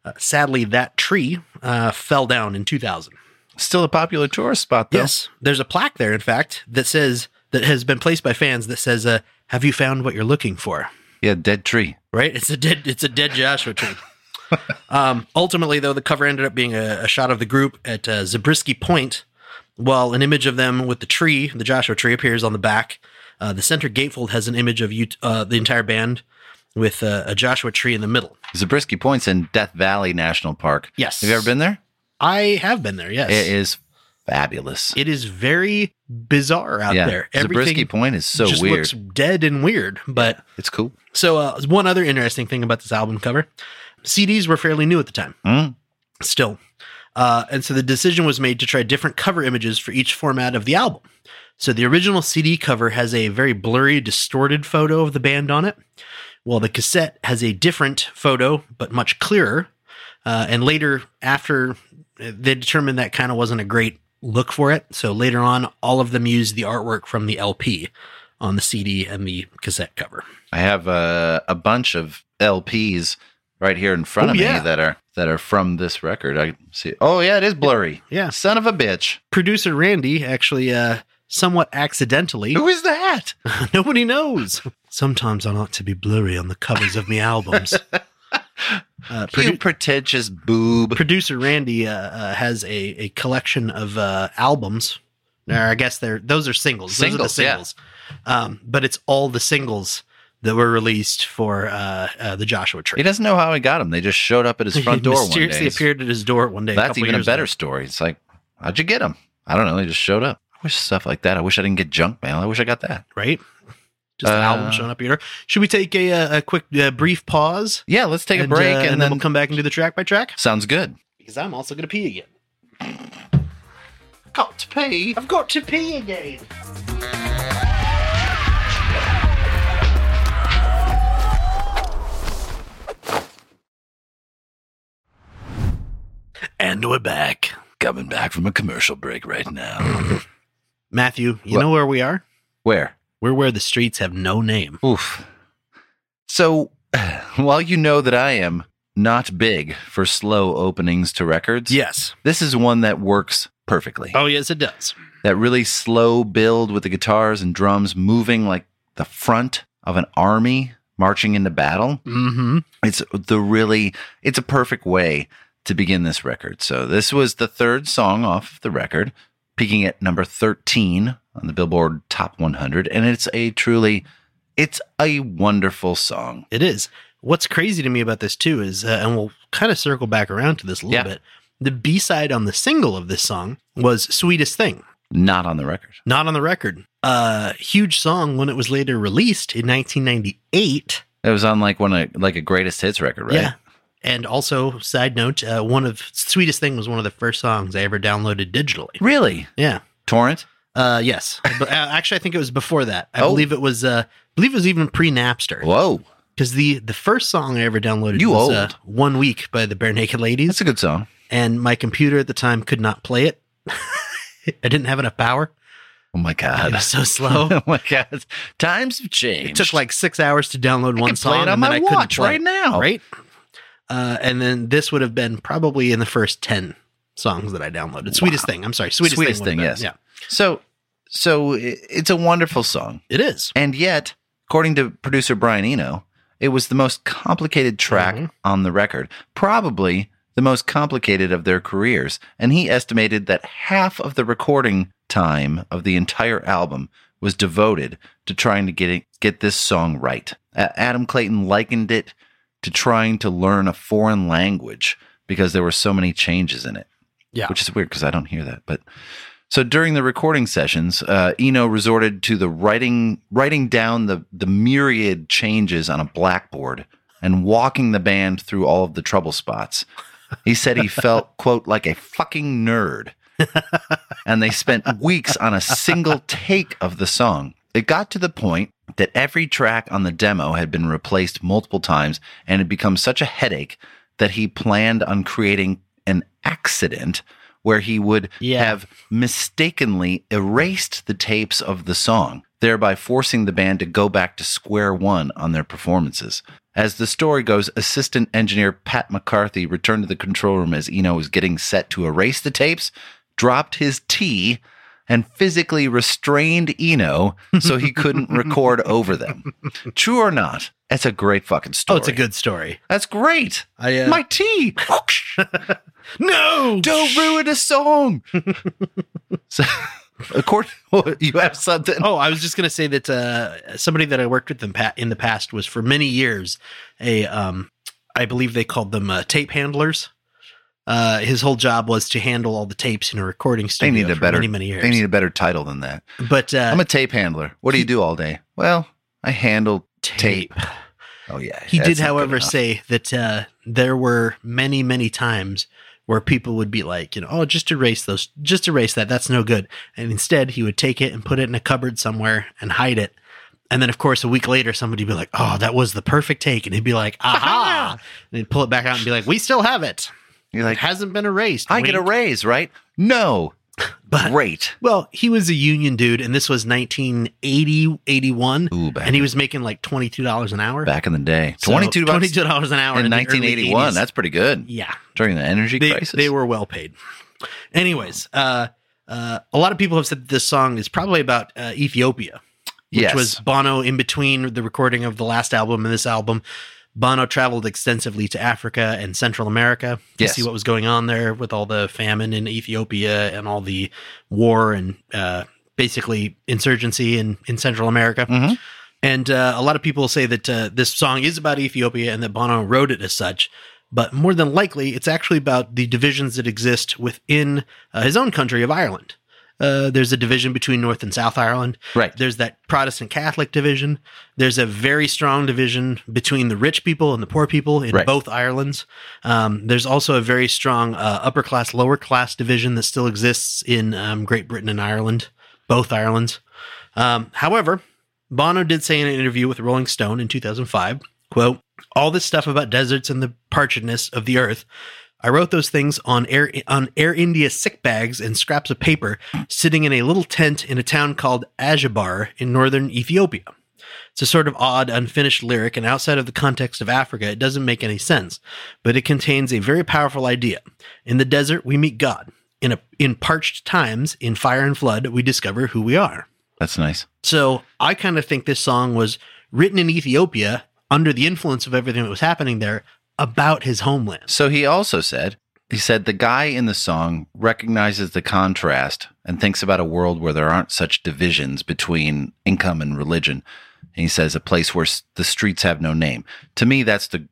Speaker 2: Uh, sadly, that tree uh, fell down in 2000.
Speaker 1: Still a popular tourist spot, though.
Speaker 2: Yes, there's a plaque there, in fact, that says that has been placed by fans that says, uh, "Have you found what you're looking for?"
Speaker 1: Yeah, dead tree.
Speaker 2: right? It's a dead it's a dead Joshua tree. *laughs* um, ultimately, though, the cover ended up being a, a shot of the group at uh, Zabriskie Point, while an image of them with the tree, the Joshua tree, appears on the back. Uh, the center gatefold has an image of you, uh, the entire band with uh, a Joshua tree in the middle.
Speaker 1: Zabriskie Point's in Death Valley National Park.
Speaker 2: Yes.
Speaker 1: Have you ever been there?
Speaker 2: I have been there. Yes,
Speaker 1: It is fabulous.
Speaker 2: It is very bizarre out
Speaker 1: yeah.
Speaker 2: there.
Speaker 1: Zabriskie Point is so
Speaker 2: just
Speaker 1: weird.
Speaker 2: looks dead and weird, but.
Speaker 1: it's cool.
Speaker 2: So, uh, one other interesting thing about this album cover CDs were fairly new at the time,
Speaker 1: Mm.
Speaker 2: still. Uh, and so the decision was made to try different cover images for each format of the album. So, the original CD cover has a very blurry, distorted photo of the band on it, while the cassette has a different photo, but much clearer. Uh, and later, after they determined that kind of wasn't a great look for it, so later on, all of them used the artwork from the LP on the CD and the cassette cover.
Speaker 1: I have uh, a bunch of LPs right here in front
Speaker 2: Oh,
Speaker 1: of
Speaker 2: yeah.
Speaker 1: me that are that are from this record. I see. Oh yeah, it is blurry.
Speaker 2: Yeah.
Speaker 1: Son of a bitch.
Speaker 2: producer Randy actually, uh, somewhat accidentally,
Speaker 1: Who is that? *laughs*
Speaker 2: nobody knows. Sometimes I like to be blurry on the covers of my albums. *laughs* Uh,
Speaker 1: you
Speaker 2: produ-
Speaker 1: pretentious boob.
Speaker 2: producer Randy uh, uh, has a, a collection of uh, albums. Or I guess they're those are singles. Those are the
Speaker 1: Singles, yeah.
Speaker 2: Um, but it's all the singles that were released for uh, uh, the Joshua Tree.
Speaker 1: He doesn't know how he got them. They just showed up at his *laughs* front door one
Speaker 2: mysteriously
Speaker 1: day.
Speaker 2: appeared at his door one day.
Speaker 1: That's
Speaker 2: couple
Speaker 1: even a
Speaker 2: years
Speaker 1: better story. It's like, how'd you get them? I don't know. They just showed up. I wish stuff like that. I wish I didn't get junk mail. I wish I got that.
Speaker 2: right? Just an
Speaker 1: Uh,
Speaker 2: album showing up here. Should we take a, a, a quick uh, brief pause?
Speaker 1: Yeah, let's take a break
Speaker 2: uh,
Speaker 1: and,
Speaker 2: then,
Speaker 1: then
Speaker 2: we'll come back and do the track by track.
Speaker 1: sounds good.
Speaker 2: Because I'm also going to pee again.
Speaker 1: Got to pee.
Speaker 2: I've got to pee again. And we're back.
Speaker 1: Coming back from a commercial break right now.
Speaker 2: Matthew, you
Speaker 1: What?
Speaker 2: know where we are?
Speaker 1: Where?
Speaker 2: We're where the streets have no name.
Speaker 1: Oof. So, *sighs* while you know that I am not big for slow openings to records,
Speaker 2: Yes.
Speaker 1: this is one that works perfectly.
Speaker 2: Oh, yes, it does.
Speaker 1: That really slow build with the guitars and drums moving like the front of an army marching into battle.
Speaker 2: Mm-hmm.
Speaker 1: It's the really, it's a perfect way to begin this record. So, this was the third song off the record, peaking at number 13 on the Billboard Top 100. And it's a truly, it's a wonderful song.
Speaker 2: It is. What's crazy to me about this too is, uh, and we'll kind of circle back around to this a little
Speaker 1: Yeah.
Speaker 2: bit. The B side on the single of this song was "Sweetest Thing,"
Speaker 1: Not on the record.
Speaker 2: not on the record. A huge song when it was later released in 1998.
Speaker 1: It was on like one of like a greatest hits record, right?
Speaker 2: Yeah. And also, side note, uh, one of "Sweetest Thing" was one of the first songs I ever downloaded digitally.
Speaker 1: Really?
Speaker 2: Yeah.
Speaker 1: Torrent?
Speaker 2: Uh, yes. but uh, actually, I think it was before that. I
Speaker 1: Oh.
Speaker 2: believe it was. Uh, I believe it was even pre Napster.
Speaker 1: Whoa.
Speaker 2: Because the the first song I ever downloaded
Speaker 1: You
Speaker 2: was Uh, "One Week" by the Barenaked Ladies.
Speaker 1: That's a good song.
Speaker 2: and my computer at the time could not play it. *laughs* I didn't have enough power.
Speaker 1: Oh my god, It
Speaker 2: was so *laughs* slow.
Speaker 1: oh my god. Times have changed.
Speaker 2: it took like six hours to download
Speaker 1: I
Speaker 2: one
Speaker 1: can
Speaker 2: song,
Speaker 1: play it on
Speaker 2: and then
Speaker 1: my
Speaker 2: I couldn't
Speaker 1: watch
Speaker 2: play
Speaker 1: right
Speaker 2: it,
Speaker 1: now.
Speaker 2: Right, uh, and then this would have been probably in the first ten songs that I downloaded. Sweetest thing. I'm sorry, sweetest,
Speaker 1: Sweetest
Speaker 2: thing.
Speaker 1: thing, yes.
Speaker 2: Yeah,
Speaker 1: So so it's a wonderful song.
Speaker 2: it is.
Speaker 1: And yet, according to producer Brian Eno, it was the most complicated track
Speaker 2: Mhm.
Speaker 1: on the record. Probably the most complicated of their careers. And he estimated that half of the recording time of the entire album was devoted to trying to get it, get this song right. A- Adam Clayton likened it to trying to learn a foreign language because there were so many changes in it.
Speaker 2: Yeah.
Speaker 1: which is weird because I don't hear that. But so during the recording sessions, uh, Eno resorted to the writing writing down the the myriad changes on a blackboard and walking the band through all of the trouble spots. He said he felt *laughs* quote like a fucking nerd. and they spent weeks on a single take of the song. It got to the point that every track on the demo had been replaced multiple times and had become such a headache that he planned on creating an accident where he would
Speaker 2: Yeah.
Speaker 1: have mistakenly erased the tapes of the song, thereby forcing the band to go back to square one on their performances. As the story goes, assistant engineer Pat McCarthy returned to the control room as Eno was getting set to erase the tapes, dropped his tea, and physically restrained Eno so he couldn't *laughs* record over them. True or not, that's a great fucking story.
Speaker 2: Oh, it's a good story.
Speaker 1: That's great.
Speaker 2: I, uh,
Speaker 1: My tea. *laughs*
Speaker 2: No,
Speaker 1: Don't ruin a song. *laughs* so, according, you have something.
Speaker 2: Oh, I was just going to say that uh, somebody that I worked with in, in the past was for many years a, um, I believe they called them uh, tape handlers. Uh, his whole job was to handle all the tapes in a recording studio.
Speaker 1: they need a
Speaker 2: for
Speaker 1: better.
Speaker 2: many, many years.
Speaker 1: They need a better title than that.
Speaker 2: but uh,
Speaker 1: I'm a tape handler. What do you do all day? Well, I handle tape. *sighs* Oh yeah.
Speaker 2: He did, however, say that uh, there were many, many times where people would be like, you know, oh, just erase those, just erase that. That's no good. And instead, he would take it and put it in a cupboard somewhere and hide it. And then, of course, a week later, somebody would be like, oh, that was the perfect take. And he'd be like, aha. *laughs* and he'd pull it back out and be like, we still have it.
Speaker 1: You're
Speaker 2: It
Speaker 1: like,
Speaker 2: hasn't been erased.
Speaker 1: I get a
Speaker 2: Wink.
Speaker 1: raise, right? No. *laughs*
Speaker 2: But-
Speaker 1: Great.
Speaker 2: Well, he was a union dude, and this was 1980, 81.
Speaker 1: Ooh, back
Speaker 2: and he was making like $22 an hour.
Speaker 1: back in the day.
Speaker 2: So,
Speaker 1: Twenty-two bucks
Speaker 2: $22 an hour
Speaker 1: in
Speaker 2: early
Speaker 1: 1981. That's pretty good
Speaker 2: yeah.
Speaker 1: during the energy
Speaker 2: they,
Speaker 1: crisis.
Speaker 2: they were well paid. Anyways, uh, uh, a lot of people have said that this song is probably about uh, Ethiopia, which
Speaker 1: yes.
Speaker 2: was Bono in between the recording of the last album and this album. Bono traveled extensively to Africa and Central America to
Speaker 1: Yes.
Speaker 2: see what was going on there with all the famine in Ethiopia and all the war and uh, basically insurgency in, in Central America.
Speaker 1: Mhm.
Speaker 2: And uh, a lot of people say that uh, this song is about Ethiopia and that Bono wrote it as such. But more than likely, it's actually about the divisions that exist within uh, his own country of Ireland. Uh, there's a division between North and South Ireland.
Speaker 1: Right.
Speaker 2: There's that Protestant Catholic division. There's a very strong division between the rich people and the poor people in
Speaker 1: Right.
Speaker 2: both Irelands. Um, there's also a very strong uh, upper class, lower class division that still exists in um, Great Britain and Ireland, both Irelands. Um, however, Bono did say in an interview with Rolling Stone in 2005, quote, all this stuff about deserts and the parchedness of the earth, I wrote those things on Air on Air India sick bags and scraps of paper sitting in a little tent in a town called Ajibar in northern Ethiopia. It's a sort of odd, unfinished lyric, and outside of the context of Africa, it doesn't make any sense. But it contains a very powerful idea. In the desert, we meet God. In a in parched times, in fire and flood, we discover who we are.
Speaker 1: That's nice.
Speaker 2: So I kind of think this song was written in Ethiopia under the influence of everything that was happening there about his homeland.
Speaker 1: So he also said, he said the guy in the song recognizes the contrast and thinks about a world where there aren't such divisions between income and religion. And he says a place where the streets have no name. To me, that's the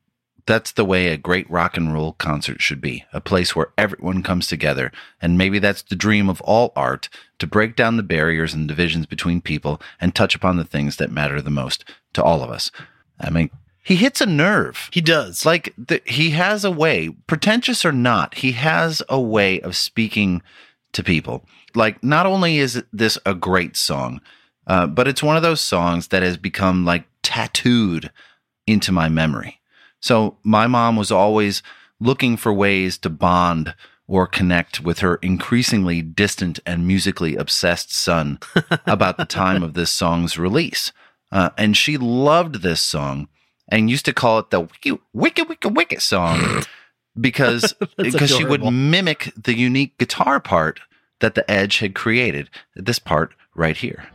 Speaker 1: that's the way a great rock and roll concert should be. A place where everyone comes together. And maybe that's the dream of all art to break down the barriers and divisions between people and touch upon the things that matter the most to all of us. I mean, he hits a nerve.
Speaker 2: He does.
Speaker 1: Like the, he has a way, pretentious or not, he has a way of speaking to people. Like, not only is this a great song, uh, but it's one of those songs that has become like tattooed into my memory. So, my mom was always looking for ways to bond or connect with her increasingly distant and musically obsessed son *laughs* about the time of this song's release. Uh, and she loved this song and used to call it the wiki, wiki, wiki, wiki song *laughs* because *laughs* because she would mimic the unique guitar part that the Edge had created. This part right here.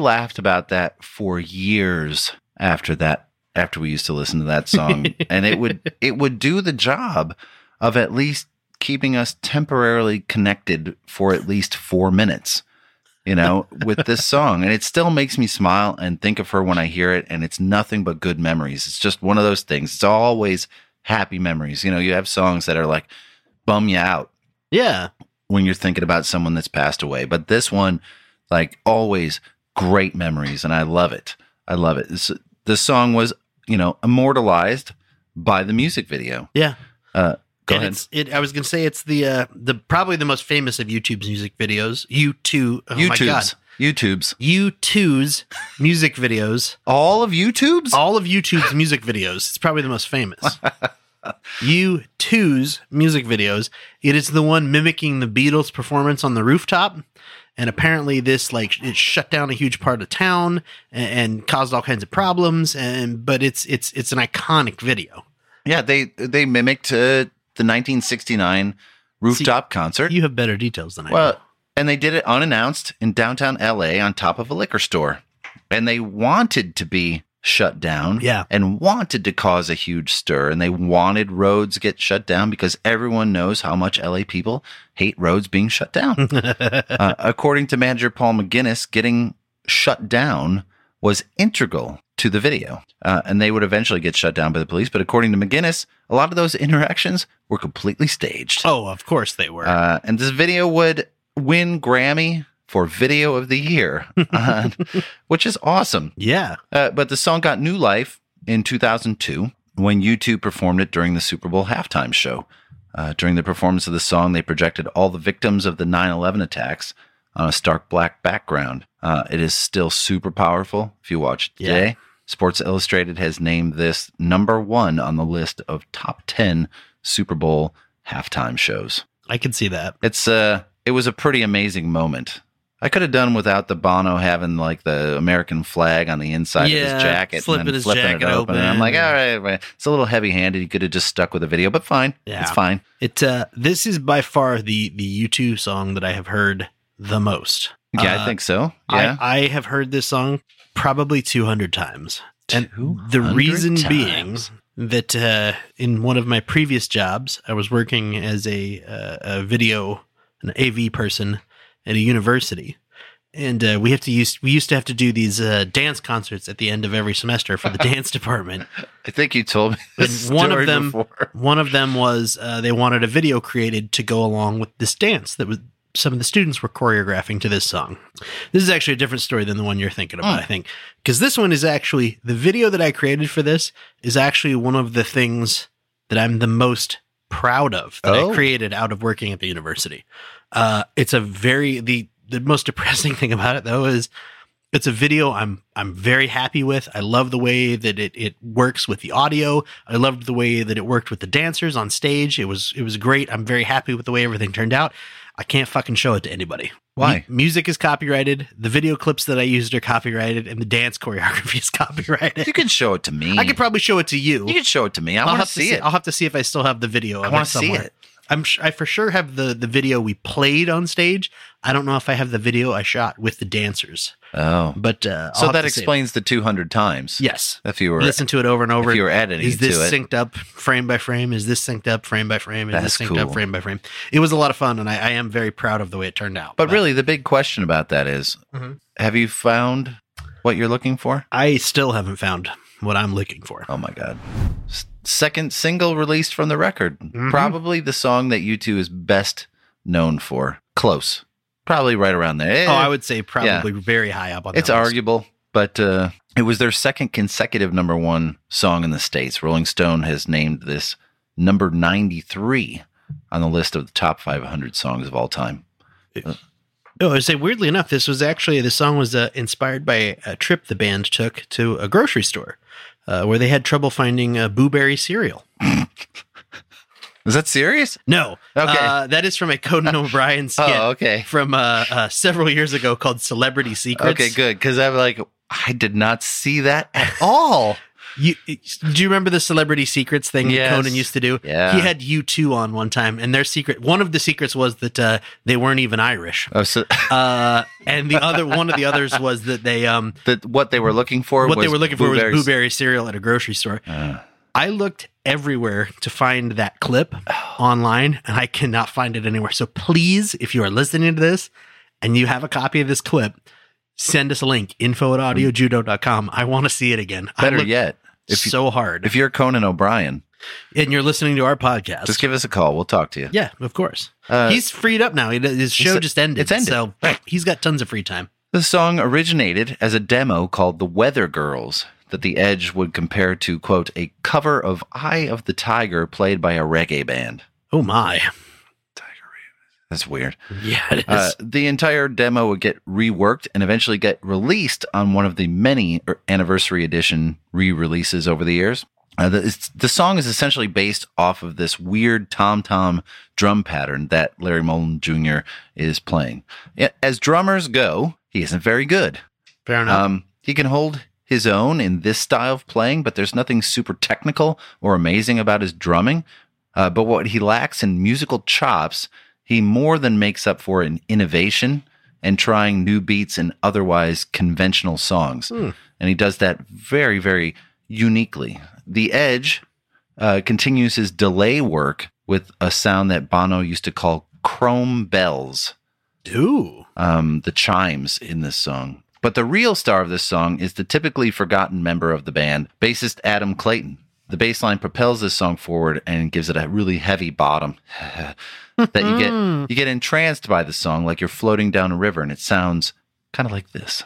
Speaker 1: Laughed about that for years after that after we used to listen to that song. *laughs* And it would it would do the job of at least keeping us temporarily connected for at least 4 minutes you know *laughs* with this song. And it still makes me smile and think of her when I hear it. And it's nothing but good memories. It's just one of those things. It's always happy memories. You know you have songs that are like bum you out
Speaker 2: Yeah.
Speaker 1: when you're thinking about someone that's passed away. But this one, like always, great memories, and I love it. I love it. This, this song was, you know, immortalized by the music video.
Speaker 2: Yeah.
Speaker 1: Uh, go
Speaker 2: and
Speaker 1: ahead.
Speaker 2: it's it. I was gonna say it's the uh the probably the most famous of YouTube's music videos. U two. Oh my god.
Speaker 1: YouTube's. YouTube's.
Speaker 2: U 2's music videos.
Speaker 1: All of YouTube's.
Speaker 2: All of YouTube's music videos. It's probably the most famous. *laughs* U 2's music videos. It is the one mimicking the Beatles' performance on the rooftop. And apparently, this like it shut down a huge part of town and, and caused all kinds of problems. And but it's it's it's an iconic video.
Speaker 1: yeah, they they mimicked uh, the 1969 rooftop concert.
Speaker 2: You have better details than I do.
Speaker 1: Well, and they did it unannounced in downtown LA on top of a liquor store. And they wanted to be shut down.
Speaker 2: Yeah.
Speaker 1: And wanted to cause a huge stir. And they wanted roads get shut down because everyone knows how much LA people hate roads being shut down. *laughs* uh, according to manager Paul McGuinness, getting shut down was integral to the video. Uh, and they would eventually get shut down by the police. But according to McGuinness, a lot of those interactions were completely staged.
Speaker 2: Oh, of course they were.
Speaker 1: Uh, and this video would win Grammy for Video of the Year, *laughs* uh, which is awesome.
Speaker 2: yeah.
Speaker 1: Uh, but the song got new life in 2002 when U2 performed it during the Super Bowl halftime show. Uh, during the performance of the song, they projected all the victims of the 9 11 attacks on a stark black background. Uh, it is still super powerful if you watch it
Speaker 2: Yeah.
Speaker 1: today. Sports Illustrated has named this number one on the list of top 10 Super Bowl halftime shows.
Speaker 2: I can see that.
Speaker 1: It's uh it was a pretty amazing moment. I could have done without the Bono having like the American flag on the inside of his jacket
Speaker 2: flipping
Speaker 1: and
Speaker 2: his
Speaker 1: flipping
Speaker 2: jacket
Speaker 1: it open. And I'm like, all right, it's a little heavy handed. You could have just stuck with the video, but fine.
Speaker 2: Yeah.
Speaker 1: It's fine.
Speaker 2: It uh this is by far the the U2 song that I have heard the most.
Speaker 1: Yeah,
Speaker 2: Uh,
Speaker 1: I think so. Yeah.
Speaker 2: I, I have heard this song probably 200 times. And the reason
Speaker 1: times.
Speaker 2: being that uh, in one of my previous jobs, I was working as a, uh, a video, an AV person at a university. And uh, we have to use we used to have to do these uh, dance concerts at the end of every semester for the *laughs* dance department.
Speaker 1: I think you told me
Speaker 2: one of them,
Speaker 1: before. *laughs*
Speaker 2: one of them was uh, they wanted a video created to go along with this dance that was some of the students were choreographing to this song. This is actually a different story than the one you're thinking about,
Speaker 1: Hmm.
Speaker 2: I think, because this one is actually the video that I created for this is actually one of the things that I'm the most proud of that
Speaker 1: Oh.
Speaker 2: I created out of working at the university. Uh, it's a very the the most *laughs* depressing thing about it though is it's a video I'm I'm very happy with. I love the way that it, it works with the audio. I loved the way that it worked with the dancers on stage. It was it was great. I'm very happy with the way everything turned out. I can't fucking show it to anybody.
Speaker 1: Why?
Speaker 2: Mu- music is copyrighted. The video clips that I used are copyrighted, and the dance choreography *laughs* is copyrighted.
Speaker 1: You can show it to me.
Speaker 2: I could probably show it to you.
Speaker 1: You can show it to me. I
Speaker 2: I'll
Speaker 1: want to see
Speaker 2: to
Speaker 1: it.
Speaker 2: I'll have to see if I still have the video.
Speaker 1: I wanna see it.
Speaker 2: I'm sh- I for sure have the the video we played on stage. I don't know if I have the video I shot with the dancers,
Speaker 1: Oh.
Speaker 2: but uh,
Speaker 1: So that
Speaker 2: to save it.
Speaker 1: explains the 200 times.
Speaker 2: Yes.
Speaker 1: If you were
Speaker 2: Listen to it over and over.
Speaker 1: if you were editing
Speaker 2: Is this
Speaker 1: to it.
Speaker 2: synced up frame by frame? Is this synced up frame by frame? Is
Speaker 1: That's
Speaker 2: this synced up
Speaker 1: cool.
Speaker 2: frame by frame? It was a lot of fun, and I, I am very proud of the way it turned out.
Speaker 1: But really, the big question about that is,
Speaker 2: Mhm.
Speaker 1: have you found what you're looking for?
Speaker 2: I still haven't found what I'm looking for.
Speaker 1: Oh my god. Second single released from the record.
Speaker 2: Mm-hmm.
Speaker 1: Probably the song that U2 is best known for. Close. Probably right around there.
Speaker 2: Oh, I would say probably very high up on.
Speaker 1: It's arguable, but uh, it was their second consecutive number one song in the States. Rolling Stone has named this number 93 on the list of the top 500 songs of all time.
Speaker 2: Oh, I say weirdly enough, this was actually the song was uh, inspired by a trip the band took to a grocery store uh, where they had trouble finding uh, blueberry cereal. *laughs*
Speaker 1: Is that serious?
Speaker 2: No,
Speaker 1: Okay.
Speaker 2: uh, that is from a Conan *laughs* O'Brien skit
Speaker 1: Oh, okay.
Speaker 2: from uh, uh, several years ago called "Celebrity Secrets."
Speaker 1: Okay, good. Because I'm like, I did not see that at all.
Speaker 2: You, do you remember the celebrity secrets thing
Speaker 1: Yes.
Speaker 2: that Conan used to do?
Speaker 1: Yeah.
Speaker 2: He had U2 on one time, and their secret, one of the secrets was that uh, they weren't even Irish.
Speaker 1: Oh, so *laughs*
Speaker 2: Uh, and the other, one of the others was that they, um,
Speaker 1: that what they were looking for
Speaker 2: what
Speaker 1: was
Speaker 2: they were looking for was blueberry cereal at a grocery store.
Speaker 1: Uh,
Speaker 2: I looked everywhere to find that clip online, and I cannot find it anywhere. So please, if you are listening to this and you have a copy of this clip, send us a link info at audiojudo.com. I want to see it again.
Speaker 1: Better
Speaker 2: looked
Speaker 1: yet, if you,
Speaker 2: so hard.
Speaker 1: if you're Conan O'Brien,
Speaker 2: and you're listening to our podcast,
Speaker 1: just give us a call. We'll talk to you.
Speaker 2: yeah, of course.
Speaker 1: Uh,
Speaker 2: he's freed up now. He, his show just ended.
Speaker 1: it's ended.
Speaker 2: So
Speaker 1: Right.
Speaker 2: he's got tons of free time.
Speaker 1: The song originated as a demo called The Weather Girls that The Edge would compare to, quote, a cover of Eye of the Tiger played by a reggae band.
Speaker 2: Oh my.
Speaker 1: That's weird.
Speaker 2: Yeah, it is.
Speaker 1: Uh, the entire demo would get reworked and eventually get released on one of the many er, anniversary edition re releases over the years. Uh, the, it's, the song is essentially based off of this weird tom tom drum pattern that Larry Mullen Jr. is playing. As drummers go, he isn't very good.
Speaker 2: Fair enough.
Speaker 1: Um, he can hold his own in this style of playing, but there's nothing super technical or amazing about his drumming. Uh, but what he lacks in musical chops, he more than makes up for in innovation and trying new beats in otherwise conventional songs. And he does that very, very uniquely. The Edge uh, continues his delay work with a sound that Bono used to call chrome bells
Speaker 2: Ooh.
Speaker 1: um, the chimes in this song. But the real star of this song is the typically forgotten member of the band, bassist Adam Clayton. The bass line propels this song forward and gives it a really heavy bottom *laughs* that you get mm-hmm. you get entranced by the song like you're floating down a river and it sounds kind of like this.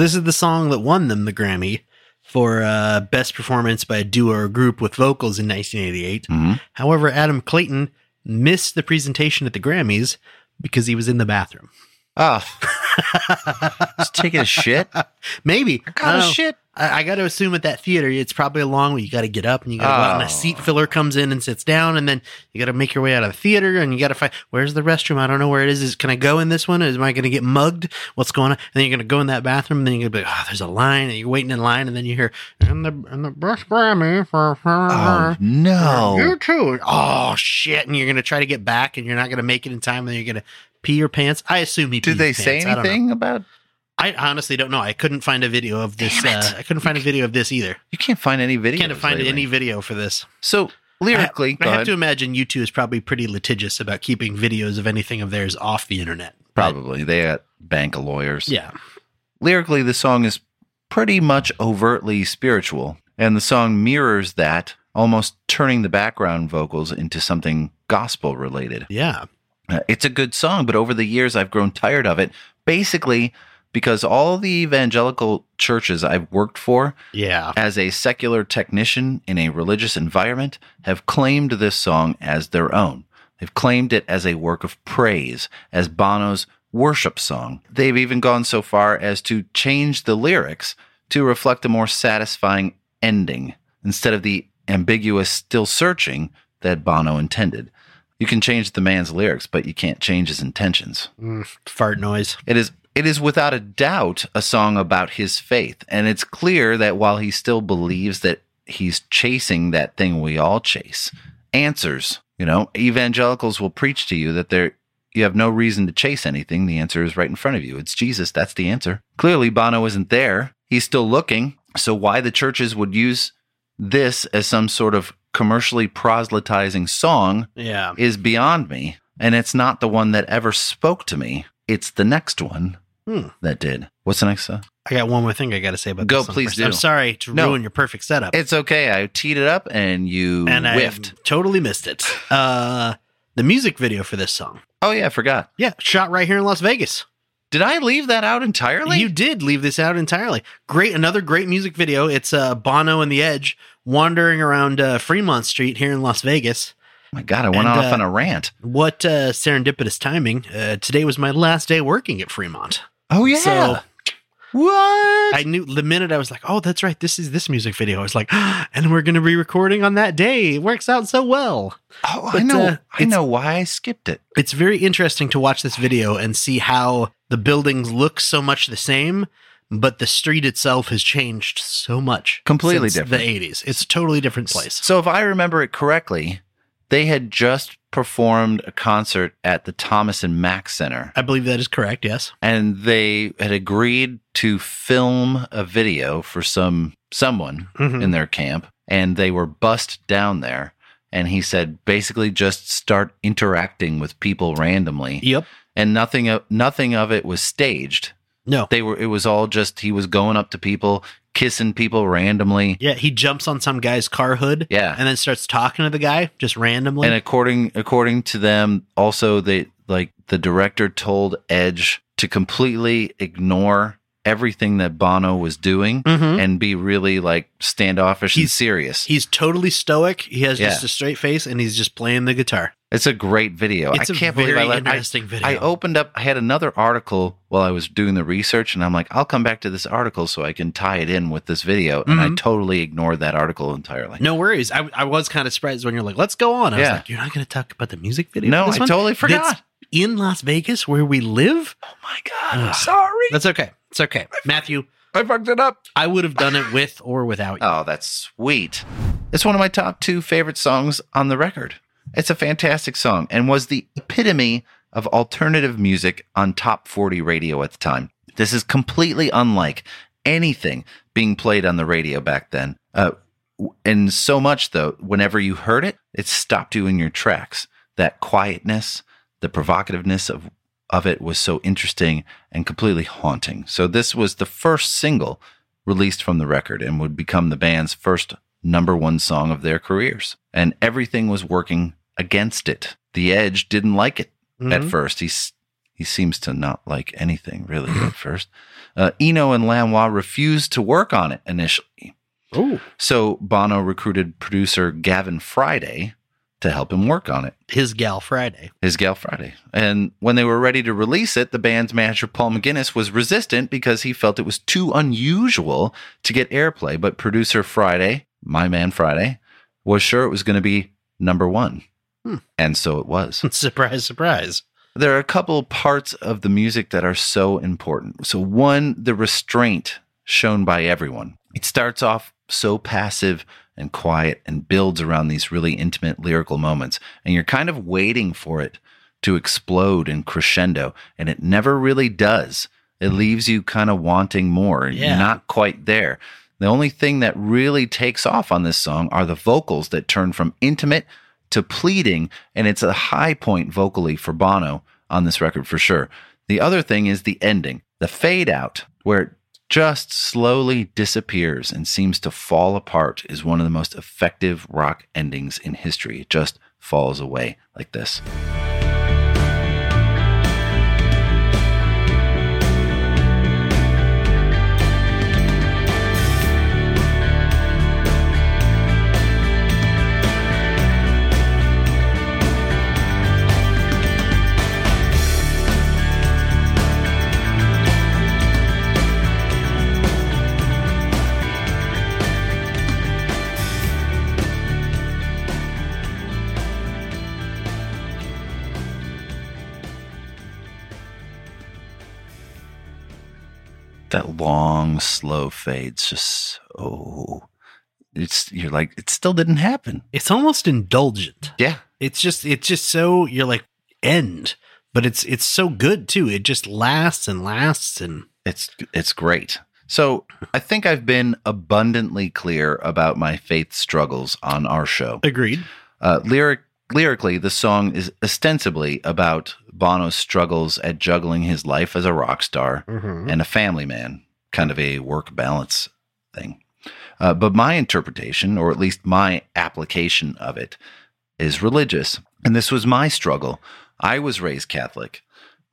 Speaker 2: This is the song that won them the Grammy for uh, best performance by a duo or group with vocals in 1988.
Speaker 1: Mhm.
Speaker 2: However, Adam Clayton missed the presentation at the Grammys because he was in the bathroom.
Speaker 1: Ah, *laughs* just taking a shit.
Speaker 2: Maybe I
Speaker 1: Got a shit.
Speaker 2: I, I got to assume at that theater, it's probably a long way. You got to get up and you got to go out, and
Speaker 1: Oh.
Speaker 2: a seat filler comes in and sits down, and then you got to make your way out of the theater, and you got to find where's the restroom. I don't know where it is. Is can I go in this one? Is am I going to get mugged? What's going on? And then you're going to go in that bathroom, and then you're going to be, oh, there's a line, and you're waiting in line, and then you hear and the and the best Grammy for
Speaker 1: Oh no!
Speaker 2: you too. Oh shit! And you're going to try to get back, and you're not going to make it in time, and then you're going to pee your pants. I assume he.
Speaker 1: Did they say
Speaker 2: pants. I
Speaker 1: anything about?
Speaker 2: I honestly don't know. I couldn't find a video of this. Uh, I couldn't find a video of this either.
Speaker 1: You can't find any videos.
Speaker 2: Can't find
Speaker 1: lately.
Speaker 2: any video for this.
Speaker 1: So lyrically,
Speaker 2: I, I have to imagine U2 is probably pretty litigious about keeping videos of anything of theirs off the internet.
Speaker 1: Probably they got bank of lawyers.
Speaker 2: yeah.
Speaker 1: lyrically, the song is pretty much overtly spiritual, and the song mirrors that, almost turning the background vocals into something gospel related.
Speaker 2: Yeah.
Speaker 1: Uh, It's a good song, but over the years, I've grown tired of it. Basically, because all the evangelical churches I've worked for
Speaker 2: Yeah.
Speaker 1: as a secular technician in a religious environment have claimed this song as their own. They've claimed it as a work of praise, as Bono's worship song. They've even gone so far as to change the lyrics to reflect a more satisfying ending instead of the ambiguous still searching that Bono intended. You can change the man's lyrics, but you can't change his intentions.
Speaker 2: Mm, fart noise.
Speaker 1: It is it is without a doubt a song about his faith, and it's clear that while he still believes that he's chasing that thing we all chase, answers, you know, evangelicals will preach to you that there you have no reason to chase anything. The answer is right in front of you. It's Jesus. That's the answer. Clearly Bono isn't there. He's still looking. So why the churches would use this as some sort of commercially proselytizing song
Speaker 2: Yeah.
Speaker 1: is beyond me. And it's not the one that ever spoke to me. It's the next one
Speaker 2: Hmm.
Speaker 1: that did. What's the next song?
Speaker 2: I got one more thing I got to say about
Speaker 1: Go, please do.
Speaker 2: I'm sorry to
Speaker 1: No.
Speaker 2: ruin your perfect setup.
Speaker 1: It's okay. I teed it up and you
Speaker 2: and I
Speaker 1: whiffed.
Speaker 2: totally missed it. Uh, the music video for this song.
Speaker 1: Oh yeah, I forgot.
Speaker 2: Yeah, shot right here in Las Vegas.
Speaker 1: Did I leave that out entirely?
Speaker 2: You did leave this out entirely. Great, another great music video. It's uh, Bono and the Edge wandering around uh, Fremont Street here in Las Vegas.
Speaker 1: Oh my God, I went
Speaker 2: And,
Speaker 1: off
Speaker 2: uh,
Speaker 1: on a rant.
Speaker 2: What uh, serendipitous timing! Uh, today was my last day working at Fremont.
Speaker 1: Oh yeah.
Speaker 2: So
Speaker 1: what?
Speaker 2: I knew the minute I was like, "Oh, that's right. This is this music video." I was like, *gasps* "And we're going to be recording on that day." It works out so well.
Speaker 1: oh, I know.
Speaker 2: uh,
Speaker 1: I know why I skipped it.
Speaker 2: It's very interesting to watch this video and see how the buildings look so much the same, but the street itself has changed so much.
Speaker 1: Completely
Speaker 2: since
Speaker 1: different.
Speaker 2: The 80s. It's a totally different place.
Speaker 1: So if I remember it correctly, they had just performed a concert at the Thomas and Mack Center,
Speaker 2: I believe that is correct. Yes.
Speaker 1: and they had agreed to film a video for some someone
Speaker 2: Mhm.
Speaker 1: in their camp, and they were bussed down there. And he said, basically, just start interacting with people randomly,
Speaker 2: Yep.
Speaker 1: and nothing of nothing of it was staged.
Speaker 2: No.
Speaker 1: They were. It was all just he was going up to people, kissing people randomly.
Speaker 2: Yeah, he jumps on some guy's car hood.
Speaker 1: Yeah.
Speaker 2: And then starts talking to the guy just randomly.
Speaker 1: And according according to them, also they like the director told Edge to completely ignore everything that Bono was doing
Speaker 2: Mhm.
Speaker 1: and be really like standoffish and
Speaker 2: He's-
Speaker 1: serious.
Speaker 2: He's totally stoic. He has
Speaker 1: Yeah.
Speaker 2: just a straight face and he's just playing the guitar.
Speaker 1: It's a great video.
Speaker 2: It's
Speaker 1: I can't believe I let
Speaker 2: interesting
Speaker 1: I,
Speaker 2: video.
Speaker 1: I opened up. I had another article while I was doing the research, and I'm like, I'll come back to this article so I can tie it in with this video. And I
Speaker 2: Mhm.
Speaker 1: totally ignored that article entirely.
Speaker 2: No worries. I, I was kind of surprised when you're like, let's go on. I was
Speaker 1: Yeah.
Speaker 2: like, you're not going to talk about the music video?
Speaker 1: No, I
Speaker 2: one?
Speaker 1: totally forgot.
Speaker 2: That's in Las Vegas where we live?
Speaker 1: oh my god! I'm sorry.
Speaker 2: That's okay. It's okay. Matthew,
Speaker 1: I fucked it up.
Speaker 2: I would have done it with or without you.
Speaker 1: Oh, that's sweet. It's one of my top two favorite songs on the record. It's a fantastic song and was the epitome of alternative music on top 40 radio at the time. This is completely unlike anything being played on the radio back then. Uh, and so much, though, whenever you heard it, it stopped you in your tracks. That quietness, the provocativeness of, of it was so interesting and completely haunting. So, this was the first single released from the record and would become the band's first number one song of their careers. And everything was working against it. The Edge didn't like it at
Speaker 2: Mhm.
Speaker 1: first. He's he seems to not like anything really at *clears throat* first. Uh, Eno and Lanois refused to work on it initially.
Speaker 2: Ooh.
Speaker 1: So Bono recruited producer Gavin Friday to help him work on it.
Speaker 2: His gal Friday.
Speaker 1: His gal Friday. And when they were ready to release it, the band's manager Paul McGuinness was resistant because he felt it was too unusual to get airplay. But producer Friday, my man Friday, was sure it was going to be number one.
Speaker 2: Hmm.
Speaker 1: And so it was. *laughs*
Speaker 2: surprise, surprise.
Speaker 1: there are a couple parts of the music that are so important. So, one, the restraint shown by everyone. It starts off so passive and quiet and builds around these really intimate lyrical moments. And you're kind of waiting for it to explode and crescendo. And it never really does. It leaves you kind of wanting more. and
Speaker 2: Yeah.
Speaker 1: You're not quite there. The only thing that really takes off on this song are the vocals that turn from intimate to pleading, and it's a high point vocally for Bono on this record for sure. The other thing is the ending, the fade out, where it just slowly disappears and seems to fall apart, is one of the most effective rock endings in history. It just falls away like this. Long, slow fade's just oh, It's you're like it still didn't happen.
Speaker 2: It's almost indulgent.
Speaker 1: Yeah,
Speaker 2: It's just it's just so you're like end, but it's it's so good too. It just lasts and lasts and
Speaker 1: It's it's great. So I think I've been abundantly clear about my faith struggles on our show.
Speaker 2: agreed.
Speaker 1: Uh, lyric lyrically, the song is ostensibly about Bono's struggles at juggling his life as a rock star
Speaker 2: Mm-hmm.
Speaker 1: and a family man. Kind of a work balance thing. Uh, but my interpretation, or at least my application of it, is religious. And this was my struggle. I was raised Catholic,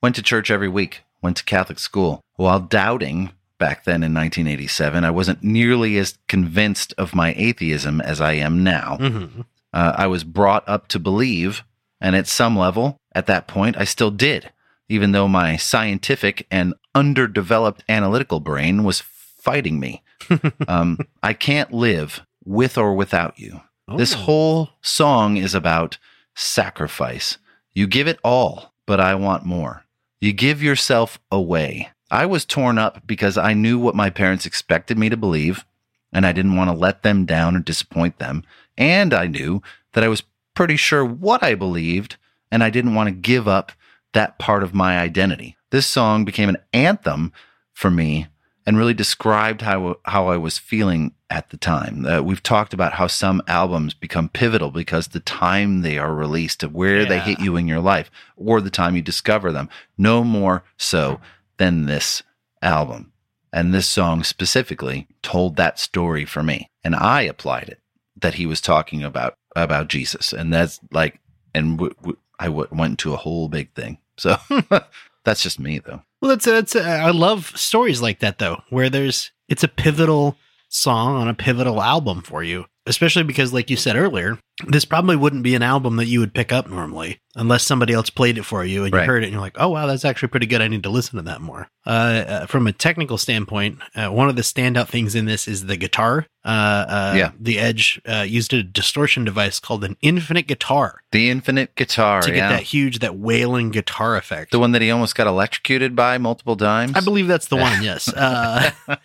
Speaker 1: went to church every week, went to Catholic school. While doubting back then in 1987, I wasn't nearly as convinced of my atheism as I am now.
Speaker 2: Mhm.
Speaker 1: Uh, I was brought up to believe, and at some level, at that point, I still did, even though my scientific and underdeveloped analytical brain was fighting me. *laughs* um, I can't live with or without you. This
Speaker 2: Oh.
Speaker 1: whole song is about sacrifice. You give it all, but I want more. You give yourself away. I was torn up because I knew what my parents expected me to believe, and I didn't want to let them down or disappoint them. And I knew that I was pretty sure what I believed, and I didn't want to give up that part of my identity. This song became an anthem for me and really described how how I was feeling at the time. Uh, we've talked about how some albums become pivotal because the time they are released, of where they hit you in your life, or the time you discover them. No more so than this album. And this song specifically told that story for me, and I applied it. That he was talking about about Jesus, and that's like, and w- w- I w- went into a whole big thing. So *laughs* that's just me, though.
Speaker 2: Well, that's that's uh, I love stories like that though, where there's it's a pivotal song on a pivotal album for you, especially because, like you said earlier, this probably wouldn't be an album that you would pick up normally unless somebody else played it for you and
Speaker 1: Right.
Speaker 2: you heard it and you're like, oh wow, that's actually pretty good. I need to listen to that more. Uh, uh, from a technical standpoint, uh, one of the standout things in this is the guitar. Uh, uh,
Speaker 1: Yeah.
Speaker 2: the Edge uh, used a distortion device called an infinite guitar
Speaker 1: The infinite guitar,
Speaker 2: to get
Speaker 1: yeah.
Speaker 2: that huge, that wailing guitar effect.
Speaker 1: the one that he almost got electrocuted by multiple times.
Speaker 2: I believe that's the one. *laughs* Yes. Uh, *laughs*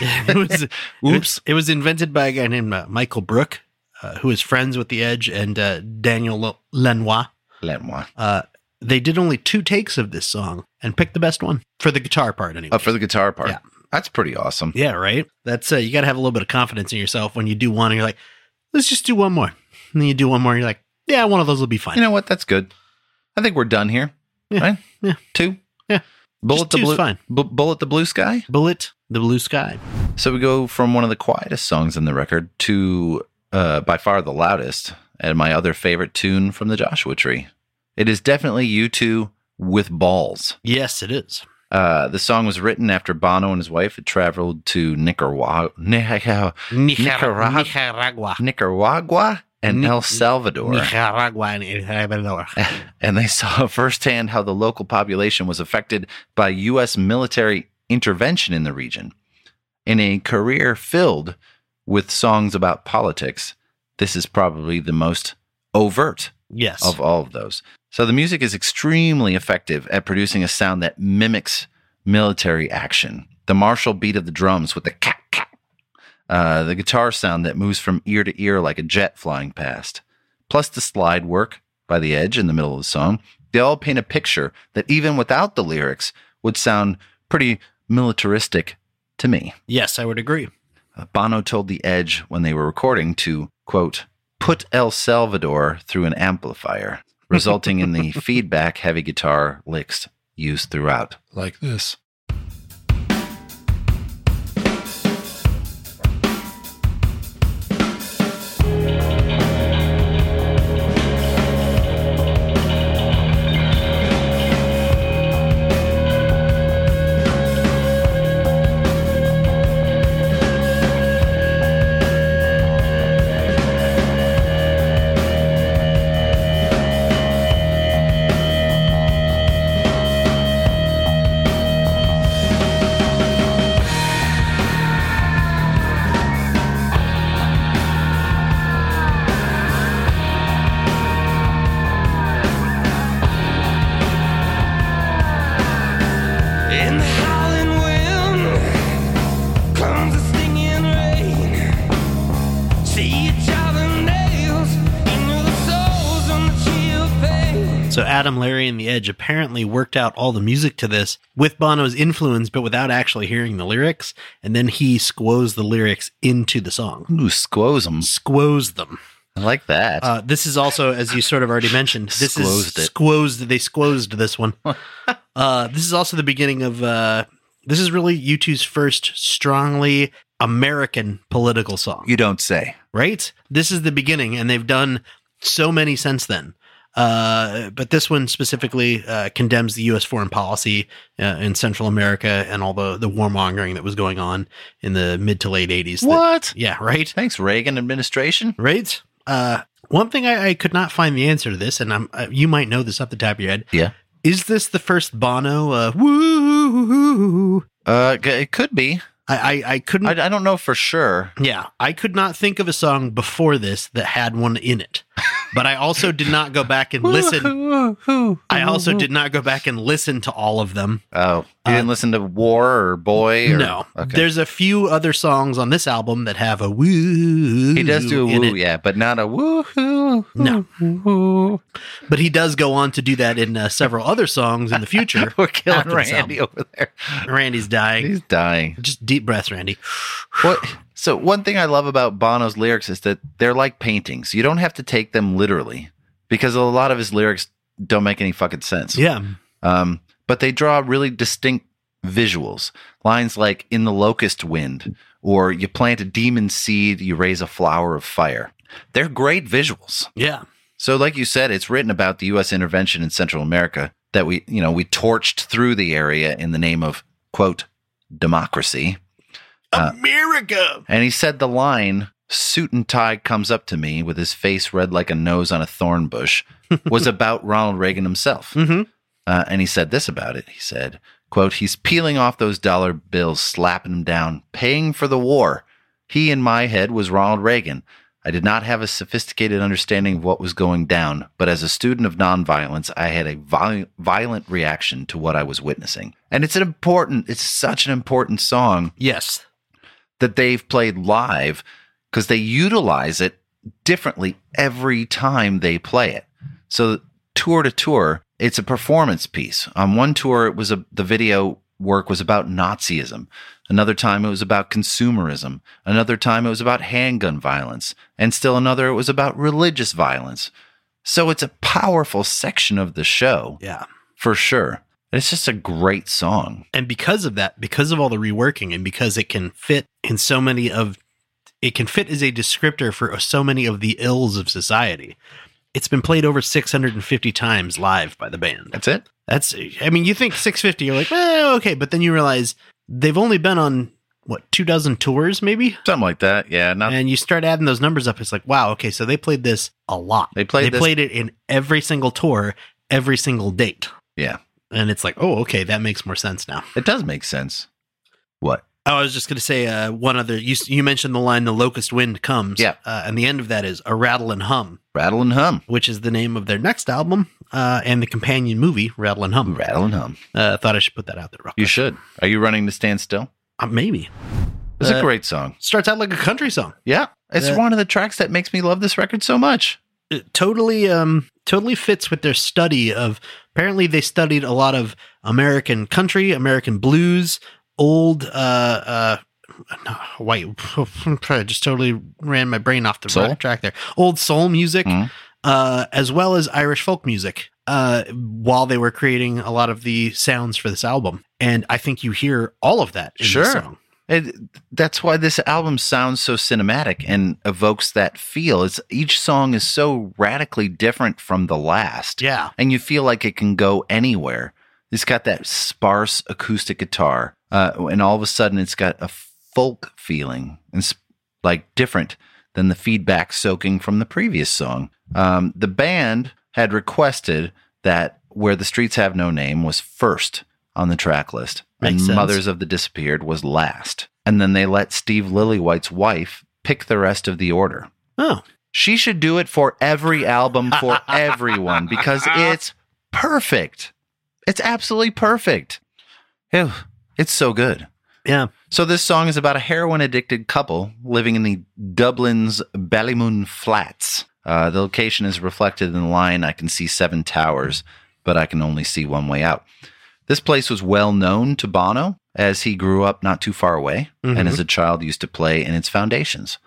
Speaker 2: it was. It was,
Speaker 1: Oops.
Speaker 2: it was invented by a guy named uh, Michael Brook, uh, who is friends with the Edge and uh, Daniel Lanois.
Speaker 1: Lanois.
Speaker 2: Uh, they did only two takes of this song and picked the best one for the guitar part. Anyway.
Speaker 1: Oh, for the guitar part.
Speaker 2: Yeah.
Speaker 1: That's pretty awesome.
Speaker 2: yeah, right. That's uh, you got to have a little bit of confidence in yourself when you do one. And you're like, let's just do one more. And then you do one more. And you're like, yeah, one of those will be fine.
Speaker 1: You know what? That's good. I think we're done here.
Speaker 2: Yeah.
Speaker 1: Right?
Speaker 2: Yeah.
Speaker 1: Two.
Speaker 2: Yeah.
Speaker 1: Bullet the blue.
Speaker 2: fine.
Speaker 1: Bu- bullet the blue sky.
Speaker 2: Bullet, the blue sky.
Speaker 1: So we go from one of the quietest songs in the record to uh, by far the loudest, and my other favorite tune from the Joshua Tree. It is definitely U2 with balls.
Speaker 2: Yes, it is.
Speaker 1: Uh, the song was written after Bono and his wife had traveled to Nicaragua, Nicaragua,
Speaker 2: Nicaragua.
Speaker 1: Nicaragua.
Speaker 2: Nicaragua.
Speaker 1: Nicaragua and
Speaker 2: Ni-
Speaker 1: El Salvador.
Speaker 2: Nicaragua and El Salvador. *laughs*
Speaker 1: and they saw firsthand how the local population was affected by U.S. military intervention in the region. In a career filled with songs about politics, this is probably the most overt
Speaker 2: Yes.
Speaker 1: of all of those. So the music is extremely effective at producing a sound that mimics military action. The martial beat of the drums with the cat cat, uh, the guitar sound that moves from ear to ear like a jet flying past, plus the slide work by the edge in the middle of the song. They all paint a picture that even without the lyrics would sound pretty militaristic to me.
Speaker 2: yes, I would agree.
Speaker 1: Uh, Bono told The Edge when they were recording to, quote, put El Salvador through an amplifier, resulting in the *laughs* feedback heavy guitar licks used throughout. Like this.
Speaker 3: The
Speaker 2: Edge apparently worked out all the music to this with Bono's influence, but without actually hearing the lyrics. And then he squoze the lyrics into the song.
Speaker 1: Ooh, squoze 'em.
Speaker 2: Squoze them.
Speaker 1: I like that.
Speaker 2: Uh, this is also, as you sort of already mentioned, this
Speaker 1: Squozed
Speaker 2: is
Speaker 1: it.
Speaker 2: They squozed this one. *laughs* uh, this is also the beginning of uh, This is really U2's first strongly American political song,
Speaker 1: You don't say.
Speaker 2: right? This is the beginning, and they've done so many since then. Uh, but this one specifically uh, condemns the U.S. foreign policy uh, in Central America and all the, the warmongering that was going on in the mid to late 80s. that-
Speaker 1: What?
Speaker 2: yeah, right?
Speaker 1: Thanks, Reagan administration.
Speaker 2: Right? Uh, one thing I, I could not find the answer to this, and I'm, uh, you might know this off the top of your head.
Speaker 1: Yeah.
Speaker 2: Is this the first Bono? Uh, woo!
Speaker 1: Uh, it could be.
Speaker 2: I, I, I couldn't.
Speaker 1: I, I don't know for sure.
Speaker 2: yeah, I could not think of a song before this that had one in it. But I also did not go back and listen. I also did not go back and listen to all of them.
Speaker 1: Oh, you didn't listen to War or Boy? Or,
Speaker 2: Uh, no,
Speaker 1: Okay.
Speaker 2: there's a few other songs on this album that have a woo.
Speaker 1: he does do a woo, yeah, but not a woohoo.
Speaker 2: No.
Speaker 1: Woo.
Speaker 2: But he does go on to do that in uh, several other songs in the future. *laughs*
Speaker 1: We're killing Randy over there.
Speaker 2: Randy's dying.
Speaker 1: He's dying.
Speaker 2: Just deep breaths, Randy.
Speaker 1: What? So one thing I love about Bono's lyrics is that they're like paintings. You don't have to take them literally because a lot of his lyrics don't make any fucking sense.
Speaker 2: Yeah.
Speaker 1: Um, but they draw really distinct visuals. Lines like "In the locust wind" or "You plant a demon seed, you raise a flower of fire." They're great visuals.
Speaker 2: Yeah.
Speaker 1: So, like you said, it's written about the U.S. intervention in Central America that we, you know, we torched through the area in the name of quote democracy.
Speaker 2: America.
Speaker 1: And he said the line, suit and tie comes up to me with his face red like a nose on a thorn bush, *laughs* was about Ronald Reagan himself.
Speaker 2: Mm-hmm.
Speaker 1: Uh, and he said this about it. He said, quote, he's peeling off those dollar bills, slapping them down, paying for the war. He in my head was Ronald Reagan. I did not have a sophisticated understanding of what was going down, but as a student of nonviolence, I had a viol- violent reaction to what I was witnessing. And it's an important, it's such an important song
Speaker 2: Yes.
Speaker 1: That they've played live because they utilize it differently every time they play it. So tour to tour, it's a performance piece. On one tour, it was a the video work was about Nazism. Another time it was about consumerism. Another time it was about handgun violence. And still another it was about religious violence. So it's a powerful section of the show
Speaker 2: Yeah.
Speaker 1: for sure. It's just a great song.
Speaker 2: And because of that, because of all the reworking and because it can fit in so many of it can fit as a descriptor for so many of the ills of society. It's been played over 650 times live by the band.
Speaker 1: That's it.
Speaker 2: That's I mean, you think 650 you're like, "Eh, okay," but then you realize they've only been on what, 2 dozen tours maybe?
Speaker 1: Something like that. Yeah. Not
Speaker 2: and you start adding those numbers up, it's like, wow, okay, so they played this a lot.
Speaker 1: They played
Speaker 2: they
Speaker 1: this-
Speaker 2: played it in every single tour, every single date.
Speaker 1: yeah.
Speaker 2: And it's like, oh, okay, that makes more sense now.
Speaker 1: It does make sense. What?
Speaker 2: Oh, I was just going to say uh, one other. You you mentioned the line "the locust wind comes,"
Speaker 1: Yeah.
Speaker 2: uh, and the end of that is a rattle and hum,
Speaker 1: Rattle and hum.
Speaker 2: which is the name of their next album uh, and the companion movie "Rattle and Hum."
Speaker 1: Rattle and hum.
Speaker 2: Uh, thought I should put that out there. Real
Speaker 1: You should. Are you running to stand still?
Speaker 2: Uh, maybe
Speaker 1: It's a
Speaker 2: Uh,
Speaker 1: great song.
Speaker 2: starts out like a country song.
Speaker 1: Yeah. It's one of the tracks that makes me love this record so much.
Speaker 2: It totally um totally fits with their study of apparently they studied a lot of American country, American blues, old uh uh *laughs* I just totally ran my brain off the
Speaker 1: Soul?
Speaker 2: track there. Old soul music,
Speaker 1: Mhm.
Speaker 2: uh, as well as Irish folk music, uh, while they were creating a lot of the sounds for this album. And I think you hear all of that in
Speaker 1: Sure.
Speaker 2: this song.
Speaker 1: It, that's why this album sounds so cinematic and evokes that feel. It's each song is so radically different from the last.
Speaker 2: Yeah.
Speaker 1: and you feel like it can go anywhere. It's got that sparse acoustic guitar, uh, and all of a sudden it's got a folk feeling, and it's like different than the feedback soaking from the previous song. Um, the band had requested that "Where the Streets Have No Name" was first on the track list, and
Speaker 2: sense.
Speaker 1: "Mothers of the Disappeared" was last, and then they let Steve Lillywhite's wife pick the rest of the order.
Speaker 2: Oh,
Speaker 1: She should do it for every album for *laughs* everyone because it's perfect. It's absolutely perfect. Ew, it's so good.
Speaker 2: yeah.
Speaker 1: So this song is about a heroin addicted couple living in the Dublin's Ballymun Flats. Uh, the location is reflected in the line I can see seven towers, but I can only see one way out. This place was well known to Bono as he grew up not too far away and as a child used to play in its foundations.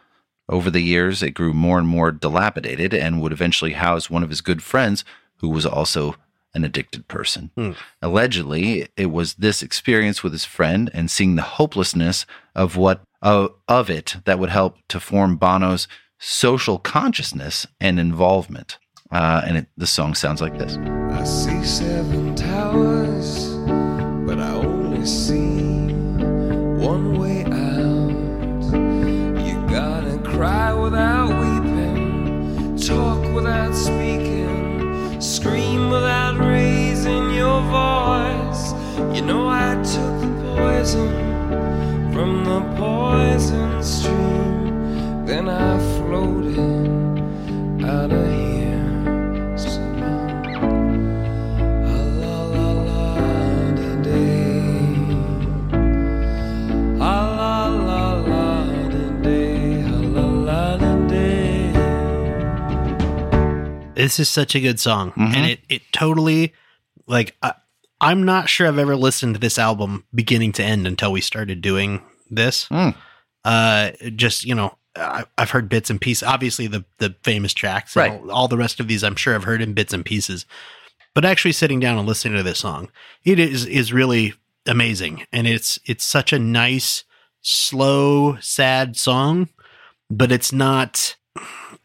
Speaker 1: Over the years, it grew more and more dilapidated and would eventually house one of his good friends, who was also an addicted person.
Speaker 2: Hmm.
Speaker 1: Allegedly, it was this experience with his friend and seeing the hopelessness of what of, of it that would help to form Bono's social consciousness and involvement. Uh, and it, the song sounds like this.
Speaker 3: I see seven towers, but I see one way out. You gotta cry without weeping, talk without speaking, scream without raising your voice. You know I took the poison from the poison stream, then I floated out of here.
Speaker 2: This is such a good song,
Speaker 1: Mhm.
Speaker 2: and it it totally like I, I'm not sure I've ever listened to this album beginning to end until we started doing this.
Speaker 1: Mm.
Speaker 2: Uh, just you know, I, I've heard bits and pieces. Obviously, the the famous tracks,
Speaker 1: Right.
Speaker 2: All, all the rest of these, I'm sure I've heard in bits and pieces. But actually, sitting down and listening to this song, it is is really amazing, and it's it's such a nice, slow, sad song, but it's not.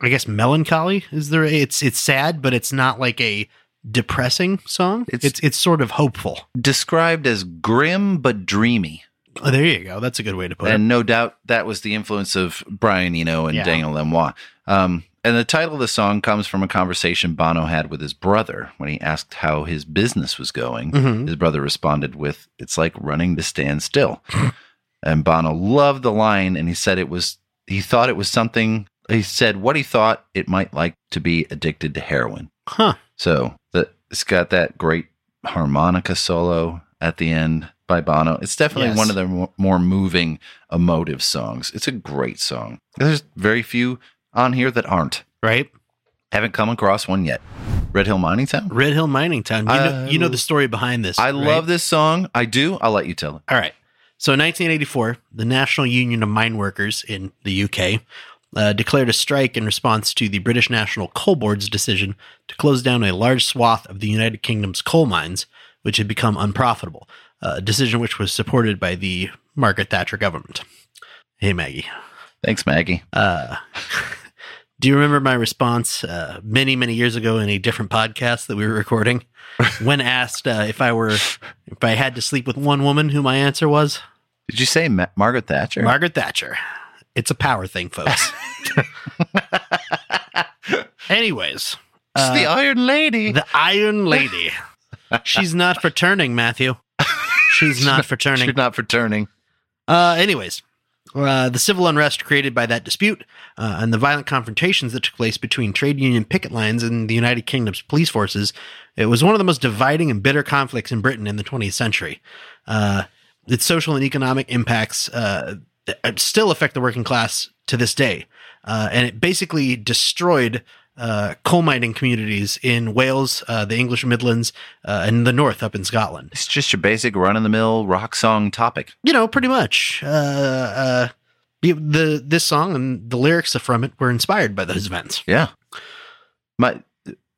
Speaker 2: I guess melancholy is there. It's it's sad, but it's not like a depressing song.
Speaker 1: It's-
Speaker 2: It's it's, sort of hopeful.
Speaker 1: Described as grim but dreamy.
Speaker 2: Oh, there you go. That's a good way to put
Speaker 1: and
Speaker 2: it.
Speaker 1: And no doubt that was the influence of Brian Eno and
Speaker 2: Yeah.
Speaker 1: Daniel Lanois. Um, and the title of the song comes from a conversation Bono had with his brother when he asked how his business was going.
Speaker 2: Mhm.
Speaker 1: His brother responded with, "It's like running to stand still." *laughs* and Bono loved the line, and he said it was. He thought it was something. He said what he thought it might like to be addicted to heroin.
Speaker 2: Huh.
Speaker 1: So the, it's got that great harmonica solo at the end by Bono. It's definitely
Speaker 2: Yes.
Speaker 1: one of the mo- more moving, emotive songs. It's a great song. There's very few on here that aren't.
Speaker 2: Right.
Speaker 1: Haven't come across one yet. Red Hill Mining Town.
Speaker 2: Red Hill Mining Town. You know, you know the story behind this.
Speaker 1: I
Speaker 2: right?
Speaker 1: love this song. I do. I'll let you tell it.
Speaker 2: All right. So in 1984, the National Union of Mine Workers in the UK uh, declared a strike in response to the British National Coal Board's decision to close down a large swath of the United Kingdom's coal mines, which had become unprofitable. A decision which was supported by the Margaret Thatcher government. Hey, Maggie.
Speaker 1: Thanks, Maggie.
Speaker 2: Uh, *laughs* do you remember my response uh, many, many years ago in a different podcast that we were recording? *laughs* when asked uh, if I were, if I had to sleep with one woman, who my answer was?
Speaker 1: Did you say Ma- Margaret Thatcher?
Speaker 2: Margaret Thatcher. It's a power thing, folks. *laughs* Anyways,
Speaker 1: It's the Iron Lady.
Speaker 2: the Iron Lady. She's not for turning, Matthew. She's not for turning.
Speaker 1: She's not for turning.
Speaker 2: Uh, anyways, uh, the civil unrest created by that dispute uh, and the violent confrontations that took place between trade union picket lines and the United Kingdom's police forces, it was one of the most dividing and bitter conflicts in Britain in the 20th century. Uh, its social and economic impacts uh, still affect the working class to this day, uh, and it basically destroyed. Uh, coal mining communities in Wales, uh, the English Midlands, uh, and the North up in Scotland
Speaker 1: It's just your basic run of the mill rock song topic.
Speaker 2: you know, pretty much. Uh, uh, the, the this song and the lyrics from it were inspired by those events.
Speaker 1: Yeah. My,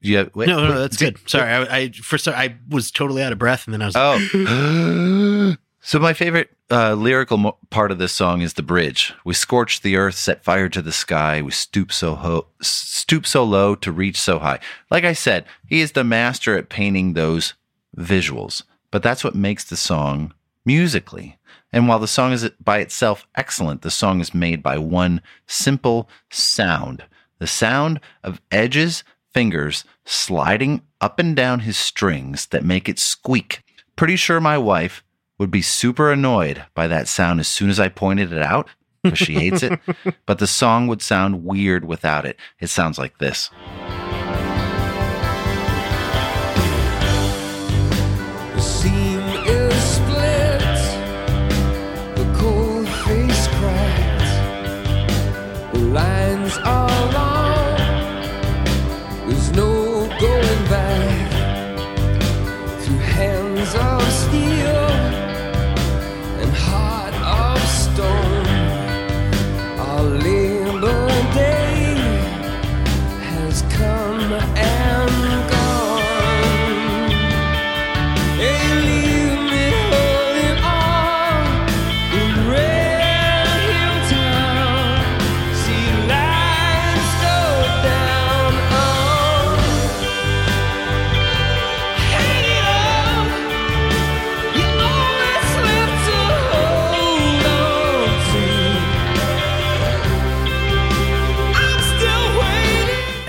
Speaker 1: yeah. Wait,
Speaker 2: no, no,
Speaker 1: wait,
Speaker 2: that's
Speaker 1: did-
Speaker 2: good. Sorry, I, I for so I was totally out of breath, and then I was
Speaker 1: Oh. *gasps* *gasps* *gasps* *laughs* so my favorite uh, lyrical mo- part of this song is the bridge. We scorch the earth, set fire to the sky. We stoop so ho- stoop so low to reach so high. Like I said, he is the master at painting those visuals. But that's what makes the song musically. And while the song is by itself excellent, the song is made by one simple sound. The sound of Edge's fingers sliding up and down his strings that make it squeak. Pretty sure my wife would be super annoyed by that sound as soon as I pointed it out because she hates it. *laughs* But the song would sound weird without it. It sounds like this.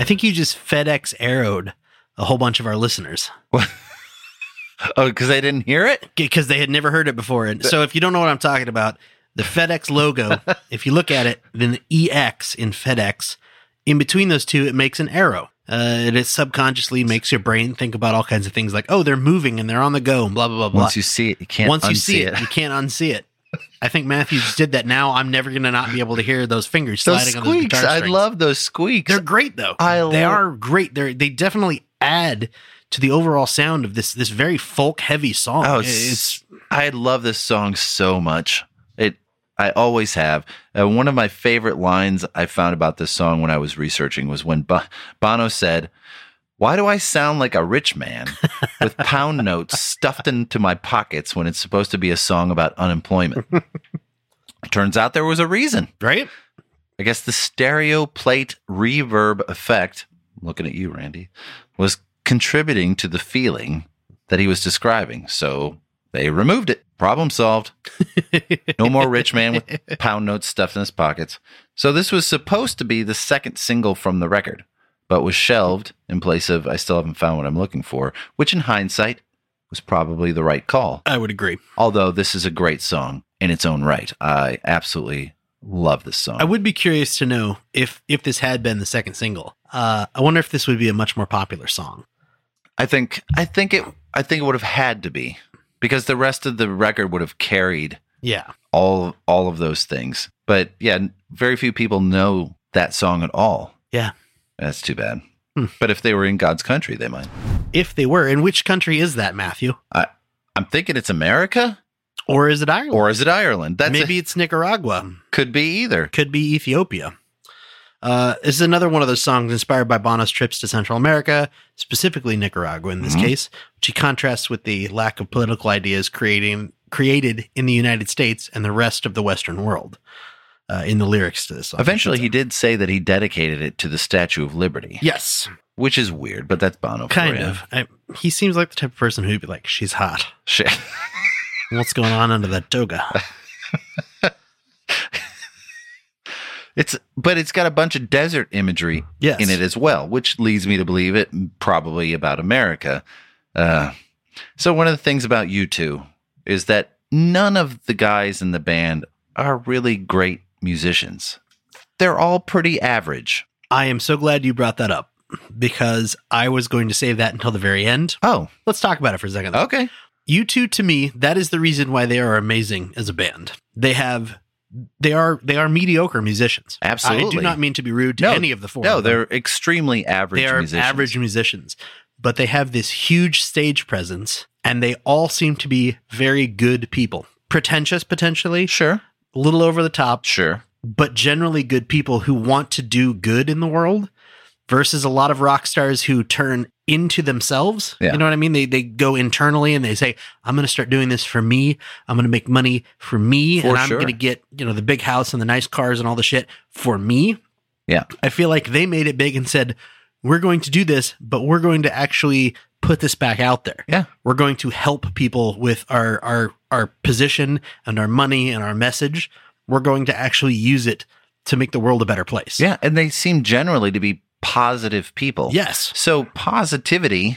Speaker 2: Think you just FedEx arrowed a whole bunch of our listeners
Speaker 1: Oh, because they didn't hear it?
Speaker 2: because they had never heard it before. And so if you don't know what I'm talking about, the FedEx logo, *laughs* if you look at it, then the EX in FedEx, in between those two, it makes an arrow. Uh, and it subconsciously makes your brain think about all kinds of things like, oh, they're moving and they're on the go and blah, blah, blah, blah.
Speaker 1: Once you see it, you can't
Speaker 2: Once you see it,
Speaker 1: it.
Speaker 2: you can't unsee it. I think Matthews did that. Now I'm never going to not be able to hear those fingers
Speaker 1: Those
Speaker 2: sliding on those
Speaker 1: squeaks.
Speaker 2: guitar
Speaker 1: I love those squeaks.
Speaker 2: They're great though.
Speaker 1: I
Speaker 2: they are great. They they definitely add to the overall sound of this this very folk heavy song.
Speaker 1: Oh,
Speaker 2: it's
Speaker 1: I love this song so much. It I always have. Uh, one of my favorite lines I found about this song when I was researching was when Bo- Bono said, "Why do I sound like a rich man with *laughs* pound notes stuffed into my pockets when it's supposed to be a song about unemployment?" *laughs* Turns out there was a reason.
Speaker 2: right.
Speaker 1: I guess the stereo plate reverb effect, looking at you, Randy, was contributing to the feeling that he was describing. So they removed it. Problem solved. No more rich man with *laughs* pound notes stuffed in his pockets. So this was supposed to be the second single from the record, but was shelved in place of I Still Haven't Found What I'm Looking For, which in hindsight was probably the right call.
Speaker 2: I would agree.
Speaker 1: Although this is a great song in its own right. I absolutely love this song.
Speaker 2: I would be curious to know if if this had been the second single. Uh, I wonder if this would be a much more popular song.
Speaker 1: I think I think it I think it would have had to be because the rest of the record would have carried
Speaker 2: Yeah.
Speaker 1: all all of those things. But yeah, very few people know that song at all.
Speaker 2: Yeah.
Speaker 1: That's too bad.
Speaker 2: Hmm.
Speaker 1: But if they were in God's country, they might.
Speaker 2: If they were, in which country is that, Matthew?
Speaker 1: I I'm thinking it's America
Speaker 2: Or is it Ireland?
Speaker 1: or is it Ireland? That's
Speaker 2: Maybe
Speaker 1: a-
Speaker 2: it's Nicaragua.
Speaker 1: could be either.
Speaker 2: Could be Ethiopia. Uh, this is another one of those songs inspired by Bono's trips to Central America, specifically Nicaragua in this
Speaker 1: Mhm.
Speaker 2: case, which he contrasts with the lack of political ideas creating created in the United States and the rest of the Western world. Uh, in the lyrics to this song.
Speaker 1: Eventually, he did say that he dedicated it to the Statue of Liberty,
Speaker 2: Yes,
Speaker 1: which is weird, but that's Bono.
Speaker 2: kind
Speaker 1: you.
Speaker 2: of. I, he seems like the type of person who'd be like, "She's hot.
Speaker 1: Shit. *laughs*
Speaker 2: What's going on under that toga?" *laughs*
Speaker 1: It's but it's got a bunch of desert imagery
Speaker 2: Yes.
Speaker 1: in it as well, which leads me to believe it probably about America. Uh, so one of the things about U2 is that none of the guys in the band are really great musicians. They're all pretty average.
Speaker 2: I am so glad you brought that up because I was going to save that until the very end.
Speaker 1: Oh,
Speaker 2: Let's talk about it for a second.
Speaker 1: okay.
Speaker 2: U2, to me, that is the reason why they are amazing as a band. They have, they are, they are mediocre musicians. Absolutely. I do not mean to be rude to
Speaker 1: No,
Speaker 2: any of the four.
Speaker 1: No, they're extremely average
Speaker 2: they are
Speaker 1: musicians.
Speaker 2: average musicians, but they have this huge stage presence, and they all seem to be very good people. Pretentious, potentially,
Speaker 1: Sure.
Speaker 2: A little over the top,
Speaker 1: Sure.
Speaker 2: but generally good people who want to do good in the world versus a lot of rock stars who turn into themselves.
Speaker 1: Yeah.
Speaker 2: You know what I mean? They they go internally and they say, I'm gonna start doing this for me. I'm gonna make money for me.
Speaker 1: For
Speaker 2: and I'm
Speaker 1: sure.
Speaker 2: gonna get, you know, the big house and the nice cars and all the shit for me.
Speaker 1: Yeah.
Speaker 2: I feel like they made it big and said, We're going to do this, but we're going to actually put this back out there
Speaker 1: Yeah.
Speaker 2: we're going to help people with our our our position and our money and our message we're going to actually use it to make the world a better place
Speaker 1: Yeah. And they seem generally to be positive people.
Speaker 2: yes
Speaker 1: So positivity,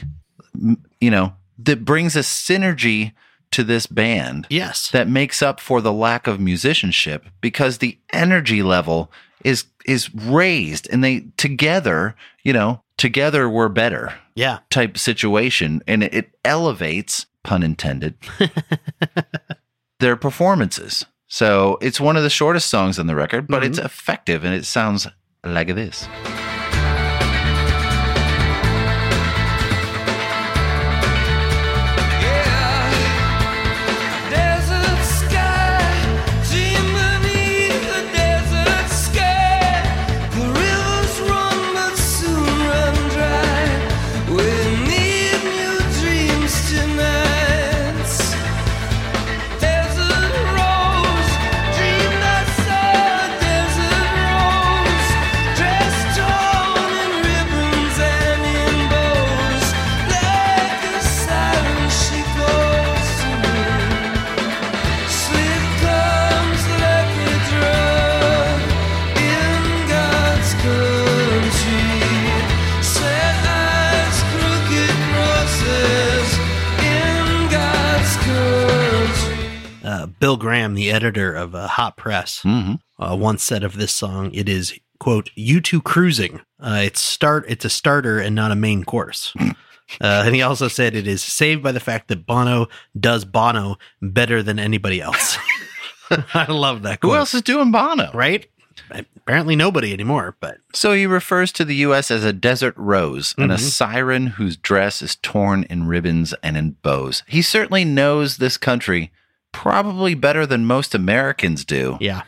Speaker 1: you know, that brings a synergy to this band
Speaker 2: yes
Speaker 1: that makes up for the lack of musicianship because the energy level is is raised and they together, you know, together we're better
Speaker 2: yeah
Speaker 1: type situation and it, it elevates, pun intended, *laughs* their performances. So it's one of the shortest songs on the record, but it's mm-hmm. effective and it sounds like this.
Speaker 2: Bill Graham, the editor of uh, Hot Press,
Speaker 1: hmm
Speaker 2: uh, once said of this song, it is quote "U2 cruising." Uh, it's start. It's a starter and not a main course. *laughs* uh, and he also said it is saved by the fact that Bono does Bono better than anybody else. *laughs* *laughs* I love that.
Speaker 1: Who else is doing Bono?
Speaker 2: Right? Apparently nobody anymore. But
Speaker 1: So he refers to the U.S. as a desert rose and a
Speaker 2: Mhm.
Speaker 1: siren whose dress is torn in ribbons and in bows. He certainly knows this country probably better than most Americans do,
Speaker 2: yeah,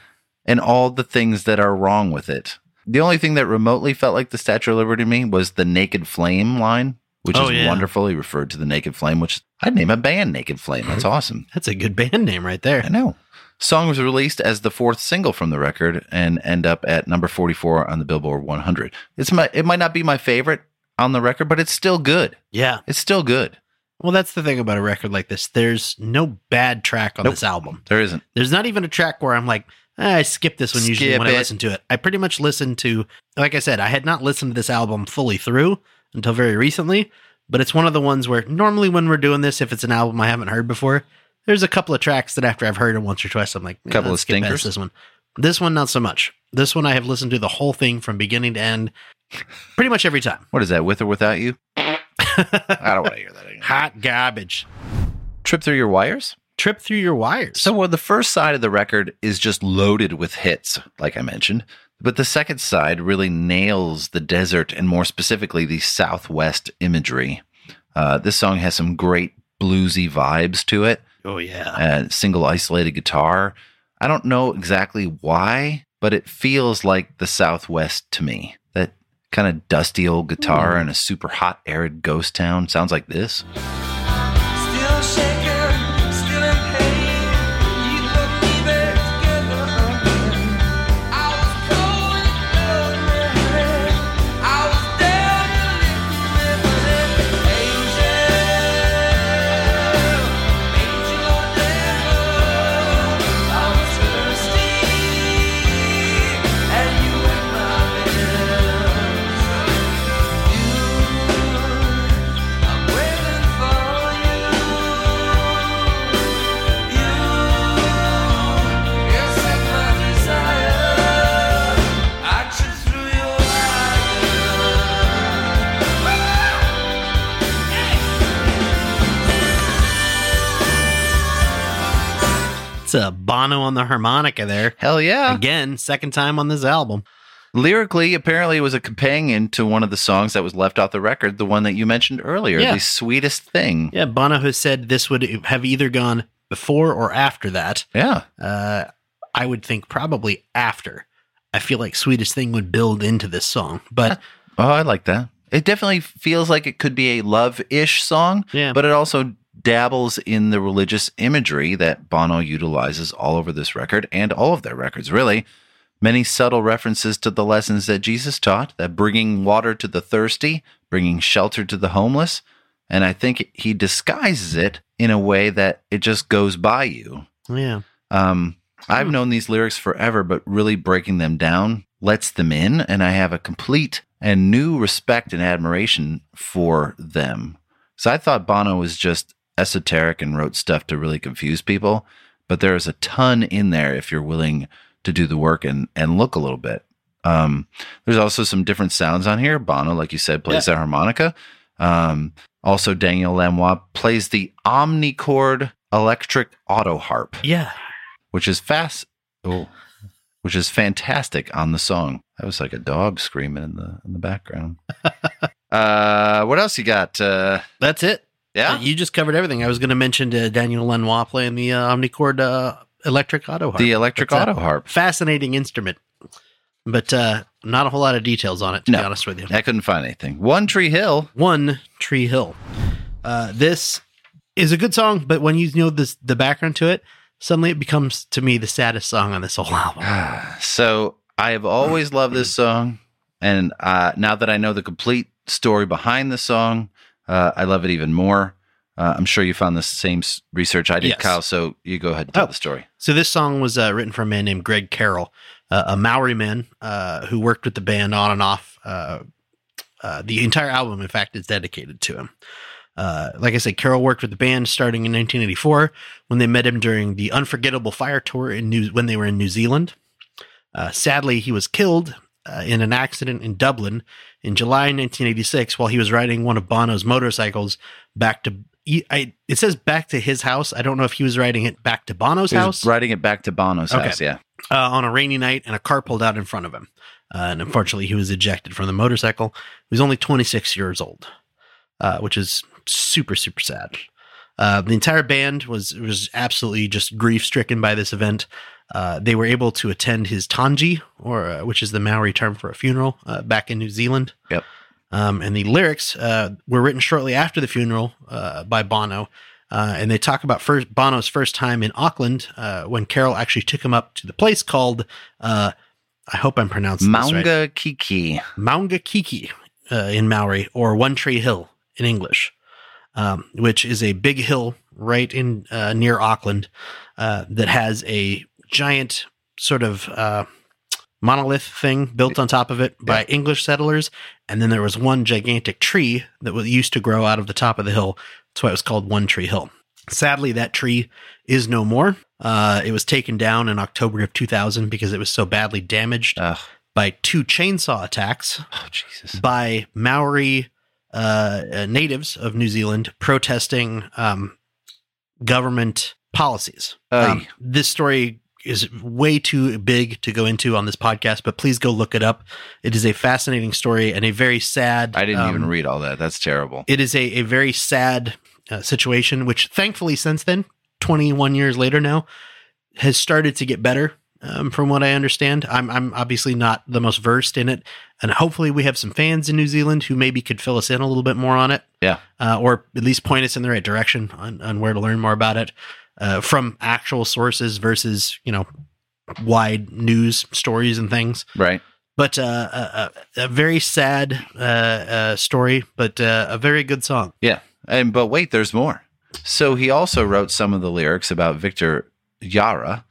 Speaker 1: and all the things that are wrong with it. The only thing that remotely felt like the Statue of Liberty to me was the Naked Flame line, which
Speaker 2: Oh,
Speaker 1: is
Speaker 2: yeah.
Speaker 1: wonderful. He referred to the Naked Flame, which I'd name a band Naked Flame. That's awesome.
Speaker 2: that's a good band name right there.
Speaker 1: I know. Song was released as the fourth single from the record and end up at number 44 on the Billboard 100. It's my it might not be my favorite on the record, but it's still good.
Speaker 2: Yeah.
Speaker 1: It's still good.
Speaker 2: Well, that's the thing about a record like this. There's no bad track on
Speaker 1: Nope.
Speaker 2: this album.
Speaker 1: There isn't.
Speaker 2: There's not even a track where I'm like, "Ah, I skip this one usually
Speaker 1: Skip
Speaker 2: when I listen to it. I pretty much listen to, like I said, I had not listened to this album fully through until very recently, but it's one of the ones where normally when we're doing this, if it's an album I haven't heard before, there's a couple of tracks that after I've heard it once or twice, I'm like, eh,
Speaker 1: Couple of
Speaker 2: skip
Speaker 1: stinkers?
Speaker 2: This one, this one, not so much. This one I have listened to the whole thing from beginning to end, pretty much every time.
Speaker 1: What is that? With or without you? I don't want to hear that again.
Speaker 2: Hot garbage.
Speaker 1: Trip through your wires.
Speaker 2: Trip through your wires.
Speaker 1: So well, the first side of the record is just loaded with hits, like I mentioned. But the second side really nails the desert and more specifically the Southwest imagery. Uh, this song has some great bluesy vibes to it.
Speaker 2: oh yeah.
Speaker 1: a single isolated guitar. I don't know exactly why, but it feels like the Southwest to me. That kind of dusty old guitar hmm. in a super hot, arid ghost town sounds like this.
Speaker 2: A Bono on the harmonica there.
Speaker 1: Hell yeah.
Speaker 2: Again, second time on this album.
Speaker 1: Lyrically, apparently, it was a companion to one of the songs that was left off the record, the one that you mentioned earlier,
Speaker 2: Yeah.
Speaker 1: the sweetest thing.
Speaker 2: Yeah, Bono has said this would have either gone before or after that.
Speaker 1: Yeah.
Speaker 2: Uh, I would think probably after. I feel like Sweetest Thing would build into this song, but
Speaker 1: Oh, I like that. It definitely feels like it could be a love ish song,
Speaker 2: Yeah.
Speaker 1: but it also dabbles in the religious imagery that Bono utilizes all over this record and all of their records, really. Many subtle references to the lessons that Jesus taught that bringing water to the thirsty, bringing shelter to the homeless. And I think he disguises it in a way that it just goes by you.
Speaker 2: yeah.
Speaker 1: Um, I've known these lyrics forever, but really breaking them down lets them in, and I have a complete and new respect and admiration for them. So I thought Bono was just esoteric and wrote stuff to really confuse people, but there is a ton in there if you're willing to do the work and and look a little bit. Um, there's also some different sounds on here. Bono, like you said, plays the harmonica. Um, also, Daniel Lanois plays the omnichord electric auto harp
Speaker 2: Yeah.
Speaker 1: which is fast, oh, which is fantastic on the song. That was like a dog screaming in the in the background. *laughs* uh, what else you got? Uh,
Speaker 2: That's it.
Speaker 1: Yeah,
Speaker 2: you just covered everything. I was going to mention uh, Daniel Lanois playing the uh, Omnichord uh, electric auto harp.
Speaker 1: the electric
Speaker 2: That's
Speaker 1: auto harp.
Speaker 2: Fascinating instrument, but uh, not a whole lot of details on it, to
Speaker 1: No.
Speaker 2: be honest with you.
Speaker 1: I couldn't find anything. One Tree Hill.
Speaker 2: One Tree Hill. Uh, this is a good song, but when you know this, the background to it, suddenly it becomes to me the saddest song on this whole album.
Speaker 1: So I have always loved this song, and uh, now that I know the complete story behind the song, uh, I love it even more. Uh, I'm sure you found the same research I did,
Speaker 2: Yes.
Speaker 1: Kyle. So you go ahead and tell
Speaker 2: Oh.
Speaker 1: the story.
Speaker 2: So this song was uh, written for a man named Greg Carroll, uh, a Maori man uh, who worked with the band on and off. Uh, uh, the entire album, in fact, is dedicated to him. Uh, like I said, Carroll worked with the band starting in 1984 when they met him during the Unforgettable Fire tour in New when they were in New Zealand. Uh, sadly, he was killed uh, in an accident in Dublin in July 1986 while he was riding one of Bono's motorcycles back to. I, it says back to his house. I don't know if he was riding it back to Bono's
Speaker 1: He was
Speaker 2: house
Speaker 1: riding it back to Bono's
Speaker 2: Okay.
Speaker 1: house. Yeah.
Speaker 2: uh, on a rainy night, and a car pulled out in front of him. Uh, and unfortunately, he was ejected from the motorcycle. He was only 26 years old, uh, which is super, super sad. Uh, the entire band was was absolutely just grief stricken by this event. Uh, they were able to attend his tangi, or uh, which is the Maori term for a funeral, uh, back in New Zealand.
Speaker 1: Yep.
Speaker 2: Um, and the lyrics uh, were written shortly after the funeral uh, by Bono. Uh, and they talk about first Bono's first time in Auckland uh, when Carroll actually took him up to the place called, uh, I hope I'm pronouncing this right,
Speaker 1: Maunga Kiki.
Speaker 2: Maunga Kiki uh, in Maori, or One Tree Hill in English, um, which is a big hill right in uh, near Auckland uh, that has a giant sort of uh, monolith thing built on top of it by English settlers, and then there was one gigantic tree that was used to grow out of the top of the hill. That's why it was called One Tree Hill. Sadly, that tree is no more. Uh, it was taken down in October of 2000 because it was so badly damaged
Speaker 1: Ugh.
Speaker 2: by two chainsaw attacks
Speaker 1: Oh, Jesus.
Speaker 2: by Maori uh, uh, natives of New Zealand protesting um, government policies. Um, this story is way too big to go into on this podcast, but please go look it up. It is a fascinating story and a very sad.
Speaker 1: I didn't
Speaker 2: um,
Speaker 1: even read all that. That's terrible.
Speaker 2: It is a, a very sad uh, situation, which thankfully since then, 21 years later now, has started to get better. Um, from what I understand, I'm I'm obviously not the most versed in it, and hopefully we have some fans in New Zealand who maybe could fill us in a little bit more on it,
Speaker 1: Yeah.
Speaker 2: uh, or at least point us in the right direction on, on where to learn more about it uh, from actual sources versus you know wide news stories and things
Speaker 1: Right.
Speaker 2: but uh, a, a, very sad uh, uh, story, but uh, a very good song.
Speaker 1: Yeah. And but wait, there's more. So he also wrote some of the lyrics about Victor Yara,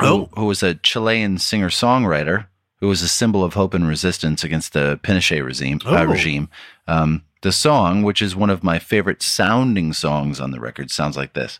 Speaker 1: who,
Speaker 2: Oh.
Speaker 1: who was a Chilean singer-songwriter who was a symbol of hope and resistance against the Pinochet regime. Uh,
Speaker 2: Oh.
Speaker 1: regime. Um, the song, which is one of my favorite sounding songs on the record, sounds like this.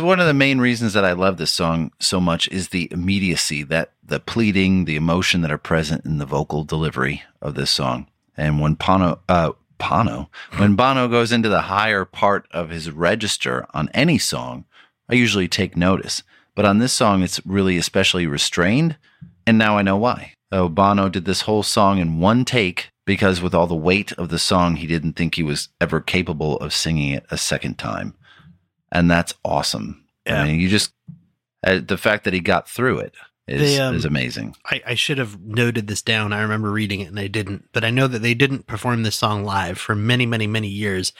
Speaker 3: One of the
Speaker 1: main reasons that I love this song so much is the immediacy that the pleading, the emotion that are present in the vocal delivery of this song. And when Pano, uh, when Bono goes into the higher part of his register on any song, I usually take notice. But on this song, it's really especially restrained. And now I know why. Oh, Bono did this whole song in one take because with all the weight of the song, he didn't think he was ever capable of singing it a second time and that's awesome.
Speaker 2: Yeah.
Speaker 1: I mean, you just uh, the fact that he got through it is
Speaker 2: They, um,
Speaker 1: is amazing.
Speaker 2: I, I should have noted this down. I remember reading it and I didn't, but I know that they didn't perform this song live for many, many, many years.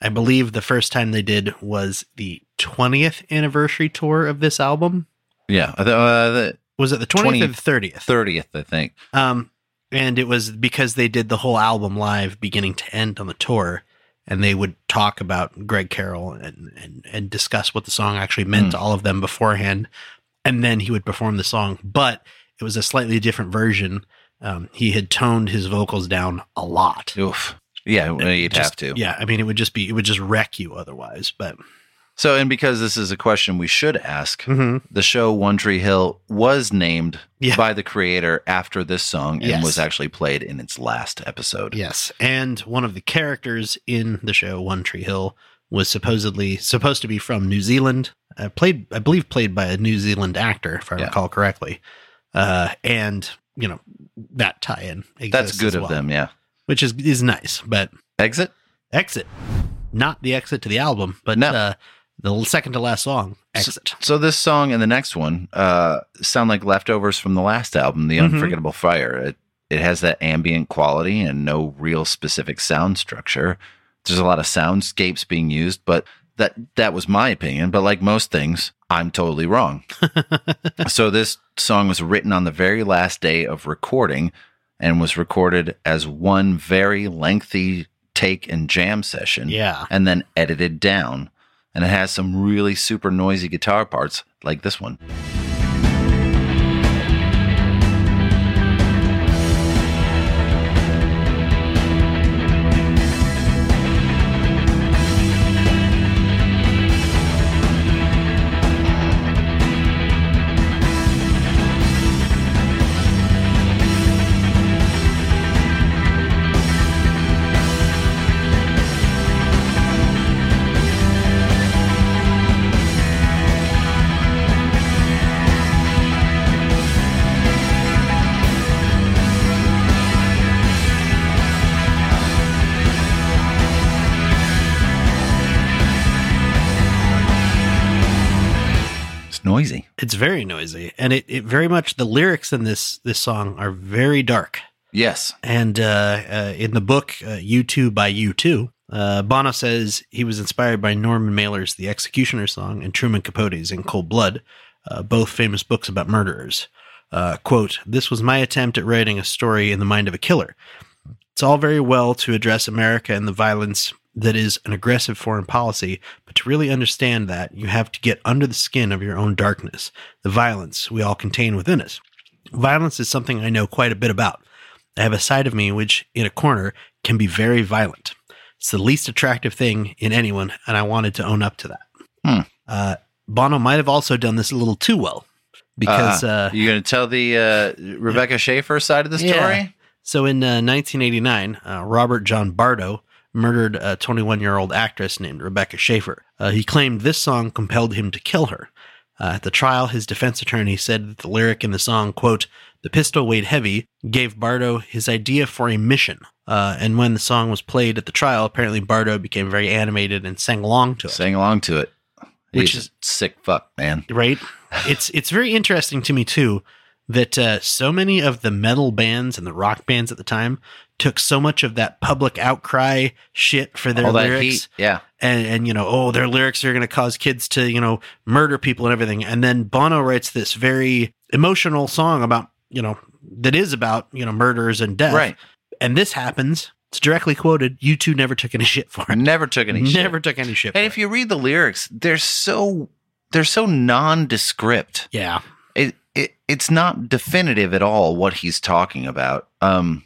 Speaker 2: I believe the first time they did was the 20th anniversary tour of this album.
Speaker 1: Yeah, uh, the,
Speaker 2: Was it the 20th
Speaker 1: 20
Speaker 2: or the 30th?
Speaker 1: thirtieth, I think.
Speaker 2: Um, and it was because they did the whole album live, beginning to end on the tour, and they would talk about Greg Carroll and and, and discuss what the song actually meant to all of them beforehand, and then he would perform the song. But it was a slightly different version. Um, he had toned his vocals down a lot.
Speaker 1: Oof. Yeah, you'd
Speaker 2: Just-
Speaker 1: have to.
Speaker 2: Yeah, I mean, it would just be it would just wreck you otherwise. But
Speaker 1: So, and because this is a question we should ask,
Speaker 2: Mhm.
Speaker 1: the show One Tree Hill was named
Speaker 2: Yeah.
Speaker 1: by the creator after this song and
Speaker 2: Yes.
Speaker 1: was actually played in its last episode.
Speaker 2: Yes, and one of the characters in the show One Tree Hill was supposedly supposed to be from New Zealand, uh, played I believe played by a New Zealand actor if I
Speaker 1: Yeah.
Speaker 2: recall correctly. Uh, and you know that tie-in
Speaker 1: That's good of them, yeah.
Speaker 2: which is is nice. But
Speaker 1: Exit?
Speaker 2: exit, not the exit to the album, but
Speaker 1: No.
Speaker 2: uh, the second to last song, exit.
Speaker 1: So this song and the next one uh, sound like leftovers from the last album, The
Speaker 2: Mhm.
Speaker 1: Unforgettable Fire. It it has that ambient quality and no real specific sound structure. There's a lot of soundscapes being used, but that that was my opinion. But like most things, I'm totally wrong. *laughs* so this song was written on the very last day of recording and was recorded as one very lengthy take and jam session
Speaker 2: Yeah.
Speaker 1: and then edited down. And it has some really super noisy guitar parts like this one.
Speaker 2: Very noisy, and it, it very much the lyrics in this this song are very dark.
Speaker 1: Yes.
Speaker 2: And uh, uh, in the book uh, "U2" by U2, uh, Bono says he was inspired by Norman Mailer's "The Executioner" song and Truman Capote's "In Cold Blood," uh, both famous books about murderers. Uh, "Quote: This was my attempt at writing a story in the mind of a killer. It's all very well to address America and the violence that is an aggressive foreign policy, but to really understand that, you have to get under the skin of your own darkness, the violence we all contain within us. Violence is something I know quite a bit about. I have a side of me which, in a corner, can be very violent. It's the least attractive thing in anyone, and I wanted to own up to that.
Speaker 1: Hmm.
Speaker 2: Uh, Bono might have also done this a little too well because uh,
Speaker 1: you going to tell the uh, Rebecca Schaeffer side of the story?
Speaker 2: Yeah. So in uh, 1989, uh, Robert John Bardo murdered a 21 year old actress named Rebecca Schaeffer. Uh, he claimed this song compelled him to kill her. Uh, at the trial, his defense attorney said that the lyric in the song, quote, the pistol weighed heavy, gave Bardo his idea for a mission. Uh, and when the song was played at the trial, apparently Bardo became very animated and sang along to it.
Speaker 1: Sang along to it.
Speaker 2: Which
Speaker 1: He's
Speaker 2: is-
Speaker 1: sick fuck, man.
Speaker 2: right? *laughs* It's it's very interesting to me too that uh, so many of the metal bands and the rock bands at the time took so much of that public outcry shit for their
Speaker 1: All
Speaker 2: lyrics
Speaker 1: heat. Yeah.
Speaker 2: and and you know oh their lyrics are going to cause kids to you know murder people and everything and then Bono writes this very emotional song about you know that is about you know murders and death
Speaker 1: Right.
Speaker 2: and this happens it's directly quoted U2 never took any shit for it
Speaker 1: Never took any *laughs* shit.
Speaker 2: never took any shit
Speaker 1: And if
Speaker 2: it.
Speaker 1: you read the lyrics, they're so they're so nondescript.
Speaker 2: yeah
Speaker 1: It, it it's not definitive at all what he's talking about. Um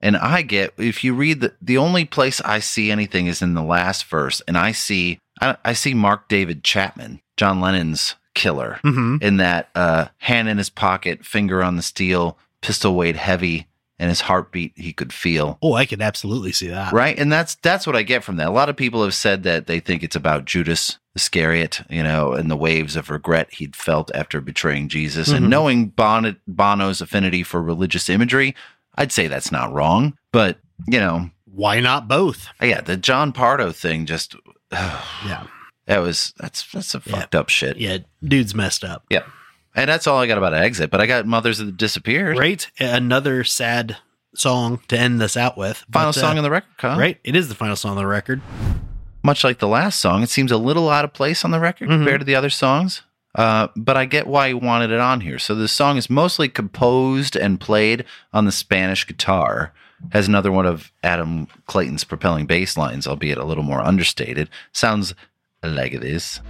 Speaker 1: and I get if you read the the only place I see anything is in the last verse and I see I, I see Mark David Chapman, John Lennon's killer
Speaker 2: hmm
Speaker 1: in that uh hand in his pocket, finger on the steel, pistol weighed heavy and his heartbeat he could feel.
Speaker 2: oh I could absolutely see that
Speaker 1: right and that's that's what i get from that a lot of people have said that they think it's about judas iscariot you know and the waves of regret he'd felt after betraying jesus
Speaker 2: Mhm.
Speaker 1: and knowing bon- bono's affinity for religious imagery i'd say that's not wrong but you know
Speaker 2: why not both
Speaker 1: yeah the john bardo thing just *sighs*
Speaker 2: yeah
Speaker 1: that was that's that's a
Speaker 2: Yeah.
Speaker 1: fucked up shit
Speaker 2: Yeah, dude's messed up.
Speaker 1: yeah and that's all i got about exit but i got mothers that disappeared
Speaker 2: Right? Another sad song to end this out with.
Speaker 1: final
Speaker 2: But, uh,
Speaker 1: song on the record huh?
Speaker 2: Right? It is the final song on the record.
Speaker 1: much like the last song, it seems a little out of place on the record
Speaker 2: Mhm.
Speaker 1: compared to the other songs. Uh, but I get why he wanted it on here. So the song is mostly composed and played on the Spanish guitar. Has another one of Adam Clayton's propelling bass lines, albeit a little more understated. Sounds like this.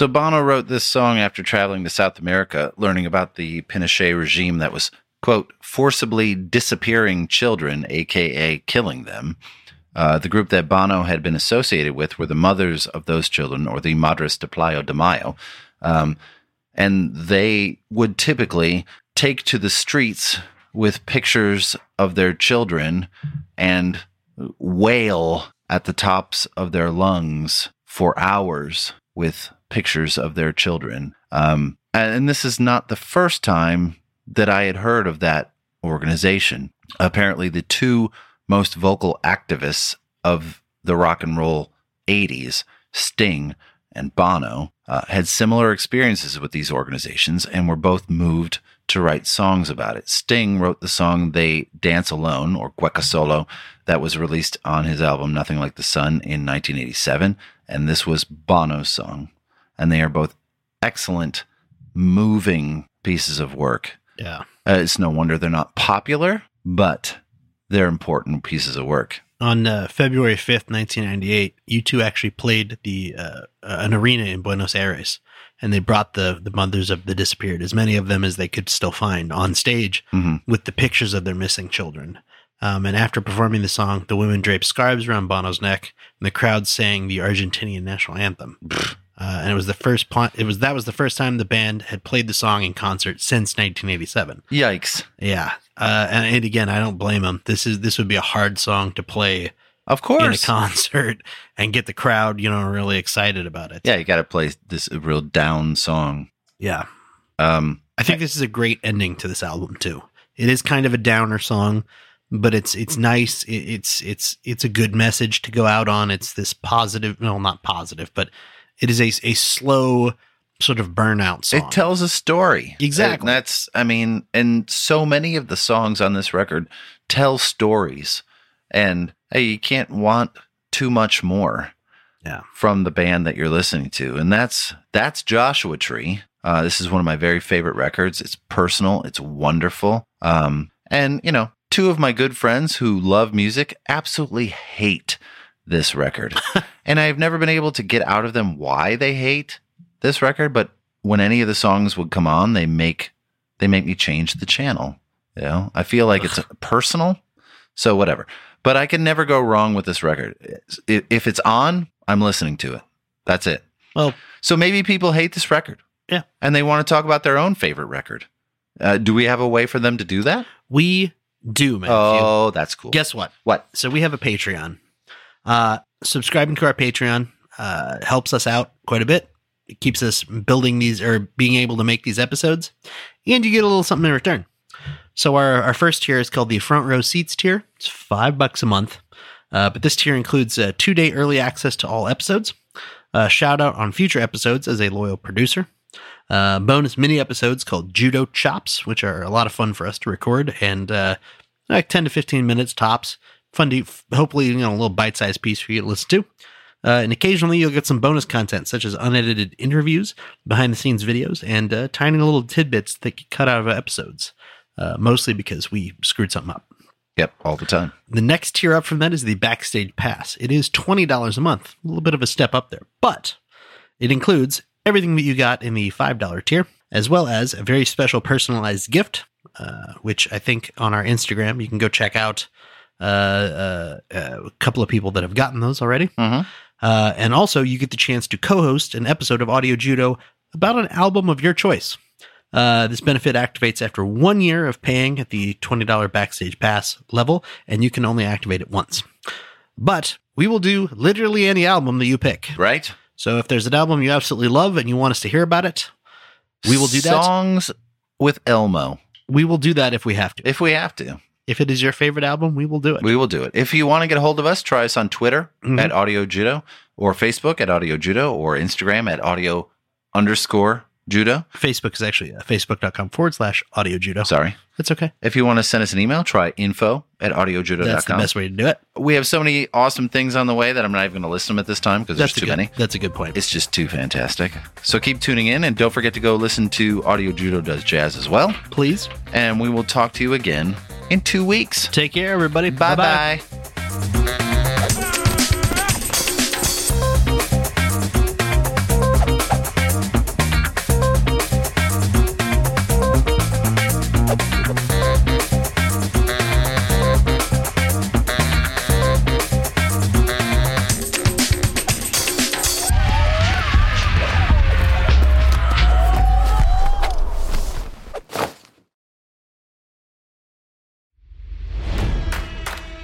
Speaker 1: So Bono wrote this song after traveling to South America, learning about the Pinochet regime that was, quote, forcibly disappearing children, aka killing them. Uh, the group that Bono had been associated with were the mothers of those children, or the Madres de Plaza de Mayo. Um, and they would typically take to the streets with pictures of their children and wail at the tops of their lungs for hours with pictures of their children. Um, and this is not the first time that I had heard of that organization. Apparently, the two most vocal activists of the rock and roll 80s, Sting and Bono, uh, had similar experiences with these organizations and were both moved to write songs about it. Sting wrote the song They Dance Alone or Cueca Solo that was released on his album Nothing Like the Sun in 1987. And this was Bono's song. And they are both excellent, moving pieces of work.
Speaker 2: Yeah.
Speaker 1: Uh, it's no wonder they're not popular, but they're important pieces of work.
Speaker 2: On uh, February 5th, 1998, U2 actually played the uh, an arena in Buenos Aires and they brought the the mothers of the disappeared, as many of them as they could still find, on stage
Speaker 1: Mhm.
Speaker 2: with the pictures of their missing children. Um, and after performing the song, the women draped scarves around Bono's neck, and the crowd sang the Argentinian national anthem. Uh, and it was the first pl- it was that was the first time the band had played the song in concert since 1987.
Speaker 1: Yikes.
Speaker 2: Yeah, uh, and, and again, I don't blame them. This is this would be a hard song to play
Speaker 1: Of course,
Speaker 2: in a concert and get the crowd, you know, really excited about it.
Speaker 1: yeah, you got to play this real down song.
Speaker 2: yeah.
Speaker 1: Um,
Speaker 2: I think this is a great ending to this album too. It is kind of a downer song, but it's it's nice. It, it's it's it's a good message to go out on. It's this positive, well, not positive, but it is a a slow sort of burnout song.
Speaker 1: It tells a story.
Speaker 2: Exactly.
Speaker 1: And that's, I mean, and so many of the songs on this record tell stories. And hey, you can't want too much more
Speaker 2: Yeah.
Speaker 1: from the band that you're listening to. And that's that's Joshua Tree. Uh, this is one of my very favorite records. It's personal, it's wonderful. Um, and you know, two of my good friends who love music absolutely hate this record. *laughs* and I've never been able to get out of them why they hate this record, but when any of the songs would come on, they make they make me change the channel. You know, I feel like it's personal, so whatever. But I can never go wrong with this record. If it's on, I'm listening to it. That's it.
Speaker 2: Well,
Speaker 1: So maybe people hate this record.
Speaker 2: Yeah.
Speaker 1: and they want to talk about their own favorite record. Uh, do we have a way for them to do that?
Speaker 2: we do, Matthew.
Speaker 1: Oh, that's cool.
Speaker 2: Guess what?
Speaker 1: what?
Speaker 2: So we have a Patreon. Uh, subscribing to our Patreon uh, helps us out quite a bit. It keeps us building these or being able to make these episodes, and you get a little something in return. So our, our first tier is called the Front Row Seats tier. It's five bucks a month, uh, but this tier includes uh, two day early access to all episodes, a shout out on future episodes as a loyal producer, uh, bonus mini episodes called Judo Chops, which are a lot of fun for us to record, and uh, like 10 to 15 minutes tops. Fun to, hopefully, you know, a little bite sized piece for you to listen to. Uh, and occasionally you'll get some bonus content, such as unedited interviews, behind the scenes videos, and uh, tiny little tidbits that get cut out of episodes, uh, mostly because we screwed something up.
Speaker 1: Yep, all the time.
Speaker 2: The next tier up from that is the Backstage Pass. It is $20 a month, a little bit of a step up there, but it includes everything that you got in the $5 tier, as well as a very special personalized gift, uh, which I think on our Instagram you can go check out. Uh, uh, uh, a couple of people that have gotten those already.
Speaker 1: Mhm.
Speaker 2: Uh, and also, you get the chance to co host an episode of Audio Judo about an album of your choice. Uh, this benefit activates after one year of paying at the $20 backstage pass level, and you can only activate it once. But we will do literally any album that you pick.
Speaker 1: Right?
Speaker 2: So if there's an album you absolutely love and you want us to hear about it, we will do that.
Speaker 1: Songs with Elmo,
Speaker 2: We will do that if we have to.
Speaker 1: if we have to.
Speaker 2: If it is your favorite album, we will do it.
Speaker 1: We will do it. If you want to get a hold of us, try us on Twitter
Speaker 2: Mhm.
Speaker 1: at Audio Judo or Facebook at Audio Judo or Instagram at Audio underscore Judo.
Speaker 2: Facebook is actually uh, facebook.com forward slash audio judo.
Speaker 1: Sorry.
Speaker 2: That's okay.
Speaker 1: If you want to send us an email, try info at audiojudo.com.
Speaker 2: That's the best way to do it.
Speaker 1: We have so many awesome things on the way that I'm not even going to list them at this time because there's too
Speaker 2: good,
Speaker 1: many.
Speaker 2: That's a good point.
Speaker 1: It's just too fantastic. So keep tuning in and don't forget to go listen to Audio Judo Does Jazz as well.
Speaker 2: Please
Speaker 1: And we will talk to you again in two weeks.
Speaker 2: take care, everybody.
Speaker 1: Bye
Speaker 2: Bye-bye.
Speaker 1: bye.